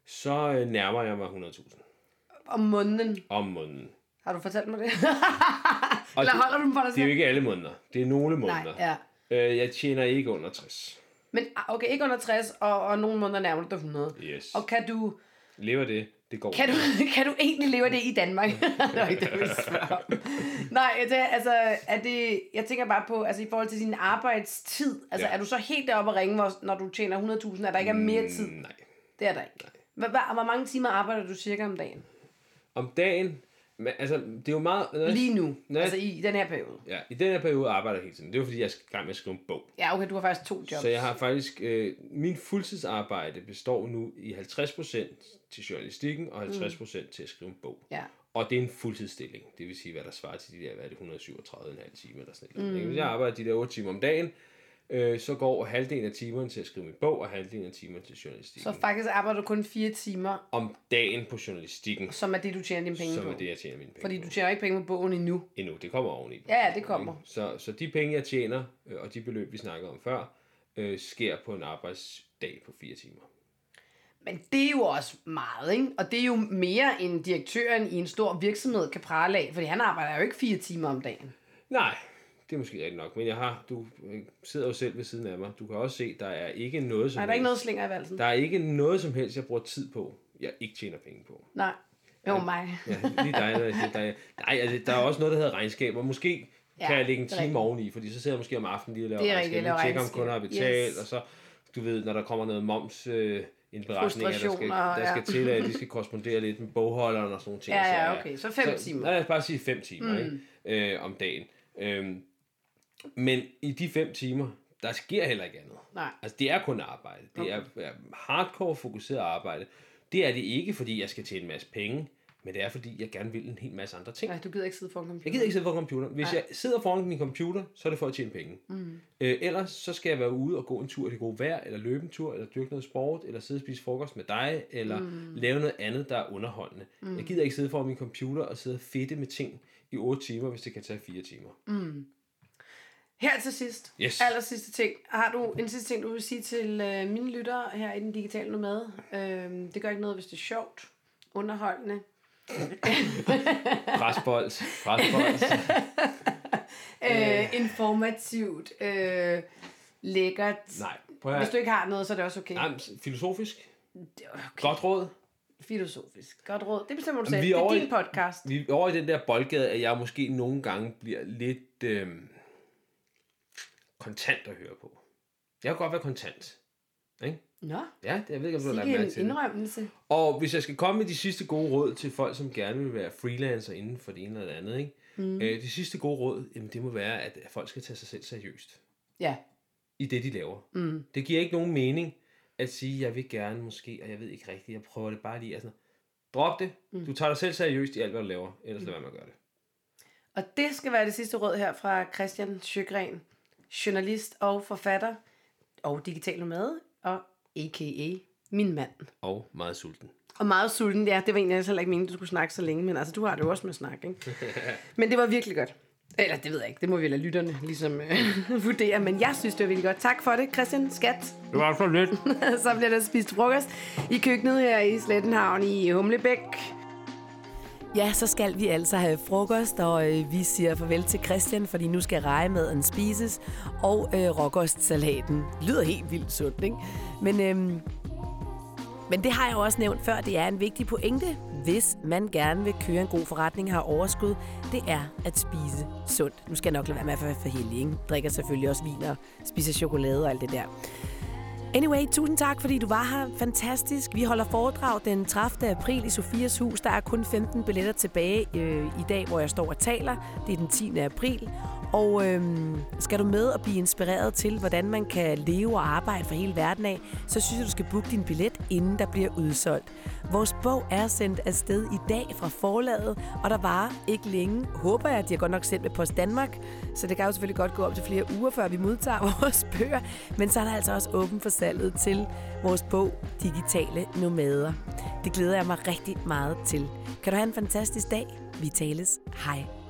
så øh, nærmer jeg mig 100.000 Om måneden. om måneden. Har du fortalt mig det? Og Eller det, holder du dem for dig det er jo selv? ikke alle måneder. Det er nogle Nej, måneder. ja. øh, jeg tjener ikke under 60. Men ah, okay, ikke under 60, og, og nogle måneder nærmer du dig 100. Yes. Og kan du, Lever det? Det går. kan du, kan du egentlig leve det i Danmark? ikke det, jeg om. Nej, det, er- altså, er det, jeg tænker bare på, altså i forhold til din arbejdstid, altså Ja. er du så helt deroppe og ringe, hvor, når du tjener 100.000, at der ikke er mere tid? Mm, Nej. Det er der ikke. Hvor, hvor, hvor mange timer arbejder du cirka om dagen? Om dagen, men, altså, det er jo meget... Når jeg, Lige nu, Nej. altså i den her periode. Ja, i den her periode arbejder jeg hele tiden. Det er jo fordi, jeg er i gang med at skrive en bog. Ja, okay, du har faktisk to jobs. Så jeg har faktisk, øh, min fuldtidsarbejde består nu i 50% til journalistikken og 50% til at skrive en bog. Ja. Og det er en fuldtidsstilling, det vil sige, hvad der svarer til de der, hvad er det, 137,5 timer eller sådan noget. Mm. Hvis jeg arbejder de der 8 timer om dagen, øh, så går halvdelen af timerne til at skrive min bog, og halvdelen af timerne til journalistikken. Så faktisk arbejder du kun fire timer, Om dagen på journalistikken, som er det, du tjener dine penge som på. er det, jeg tjener mine penge Fordi på. du tjener ikke penge på bogen endnu. Endnu, det kommer oveni. Ja, ja, det kommer. Så, så de penge, jeg tjener, øh, og de beløb, vi snakkede om før, øh, sker på en arbejdsdag på fire timer. Men det er jo også meget, ikke? Og det er jo mere end direktøren i en stor virksomhed kan prale af, fordi han arbejder jo ikke fire timer om dagen. Nej, det er måske rigtigt nok, men jeg har, du øh, sidder jo selv ved siden af mig. Du kan også se, der er ikke noget som Er der ikke noget slinger i valsen? der er ikke noget som helst, jeg bruger tid på, jeg ikke tjener penge på. Nej. Jo, mig. Ja, lige dig, der, der, der, nej, altså, der er også noget, der hedder regnskaber. Måske Ja, kan jeg lægge en er time rigtigt. oveni, fordi så sidder jeg måske om aftenen lige og laver er regnskaber. laver Tjekker, om regnskab. kunder har betalt, Yes. og så, du ved, når der kommer noget moms... Øh, indberetninger, der skal, der skal ja. til, at de skal korrespondere lidt med bogholderen og sådan nogle ting. Ja, ja, okay. Så fem så, timer. Lad os bare sige fem timer mm. ikke? Øh, om dagen. Øhm, men i de fem timer, der sker heller ikke andet. Nej. Altså, det er kun arbejde. Det er, er hardcore fokuseret arbejde. Det er det ikke, fordi jeg skal tjene en masse penge, men det er, fordi jeg gerne vil en hel masse andre ting. Nej, du gider ikke sidde foran computer. Jeg gider ikke sidde foran computer. Hvis Nej. jeg sidder foran min computer, så er det for at tjene penge. Mm. Øh, ellers så skal jeg være ude og gå en tur i det gode vejr, eller løbe en tur, eller dyrke noget sport, eller sidde og spise frokost med dig, eller mm. lave noget andet, der er underholdende. Mm. Jeg gider ikke sidde foran min computer og sidde og fedte med ting i 8 timer, hvis det kan tage 4 timer. Her til sidst, Yes. aller sidste ting. Har du en sidste ting, du vil sige til øh, mine lyttere her i den digitale nomade? Øh, det gør ikke noget, hvis det er sjovt, underholdende. Presbold. Presbold. Øh, informativt, øh, lækkert. Nej, prøv at Hvis du ikke har noget, så er det også okay. Nej, filosofisk. Det er okay. Godt råd. Filosofisk. Godt råd. Det bestemmer du selv. Det er over i- din podcast. Vi er over i den der boldgade, at jeg måske nogle gange bliver lidt øh, kontant at høre på. Jeg kan godt være kontant. Ikke? Nå, Ja, det, jeg ved ikke, om du har lagt mærke en til det. indrømmelse. Og hvis jeg skal komme med de sidste gode råd til folk, som gerne vil være freelancer inden for det ene eller det andet, ikke? Mm. Øh, de sidste gode råd, jamen, det må være, at folk skal tage sig selv seriøst Ja. i det, de laver. Mm. Det giver ikke nogen mening at sige, jeg vil gerne måske, og jeg ved ikke rigtigt, jeg prøver det bare lige. Altså, drop det. Mm. Du tager dig selv seriøst i alt, hvad du laver. Ellers mm. lad være med at gøre det. Og det skal være det sidste råd her fra Christian Sjøgren, journalist og forfatter, og digital nomade, og a.k.a. min mand. Og meget sulten. Og meget sulten, ja, det var egentlig heller ikke meningen, du skulle snakke så længe, men altså, du har det jo også med snak, ikke? Men det var virkelig godt. Eller det ved jeg ikke, det må vi lade lytterne ligesom øh, vurdere, men jeg synes, det var virkelig godt. Tak for det, Christian Skat. Det var så lidt. så bliver der spist frokost i køkkenet her i Slettenhavn i Humlebæk. Ja, så skal vi altså have frokost, og øh, vi siger farvel til Christian, fordi nu skal rejemaden spises, og øh, råkostsalaten. Lyder helt vildt sundt, ikke? Men, øh, men det har jeg jo også nævnt før, det er en vigtig pointe, hvis man gerne vil køre en god forretning har overskud, det er at spise sundt. Nu skal jeg nok lade være med at være for heldig, ikke? Drikker selvfølgelig også vin og spiser chokolade og alt det der. Anyway, tusind tak, fordi du var her. Fantastisk. Vi holder foredrag den 30. april i Sofias Hus. Der er kun 15 billetter tilbage øh, i dag, hvor jeg står og taler. Det er den 10. april. Og øhm, skal du med og blive inspireret til, hvordan man kan leve og arbejde for hele verden af, så synes jeg, du skal booke din billet, inden der bliver udsolgt. Vores bog er sendt afsted i dag fra forlaget, og der var ikke længe, håber jeg, at de har godt nok sendt med Post Danmark, så det kan jo selvfølgelig godt gå op til flere uger, før vi modtager vores bøger. Men så er der altså også åben for salget til vores bog Digitale Nomader. Det glæder jeg mig rigtig meget til. Kan du have en fantastisk dag? Vi tales. Hej.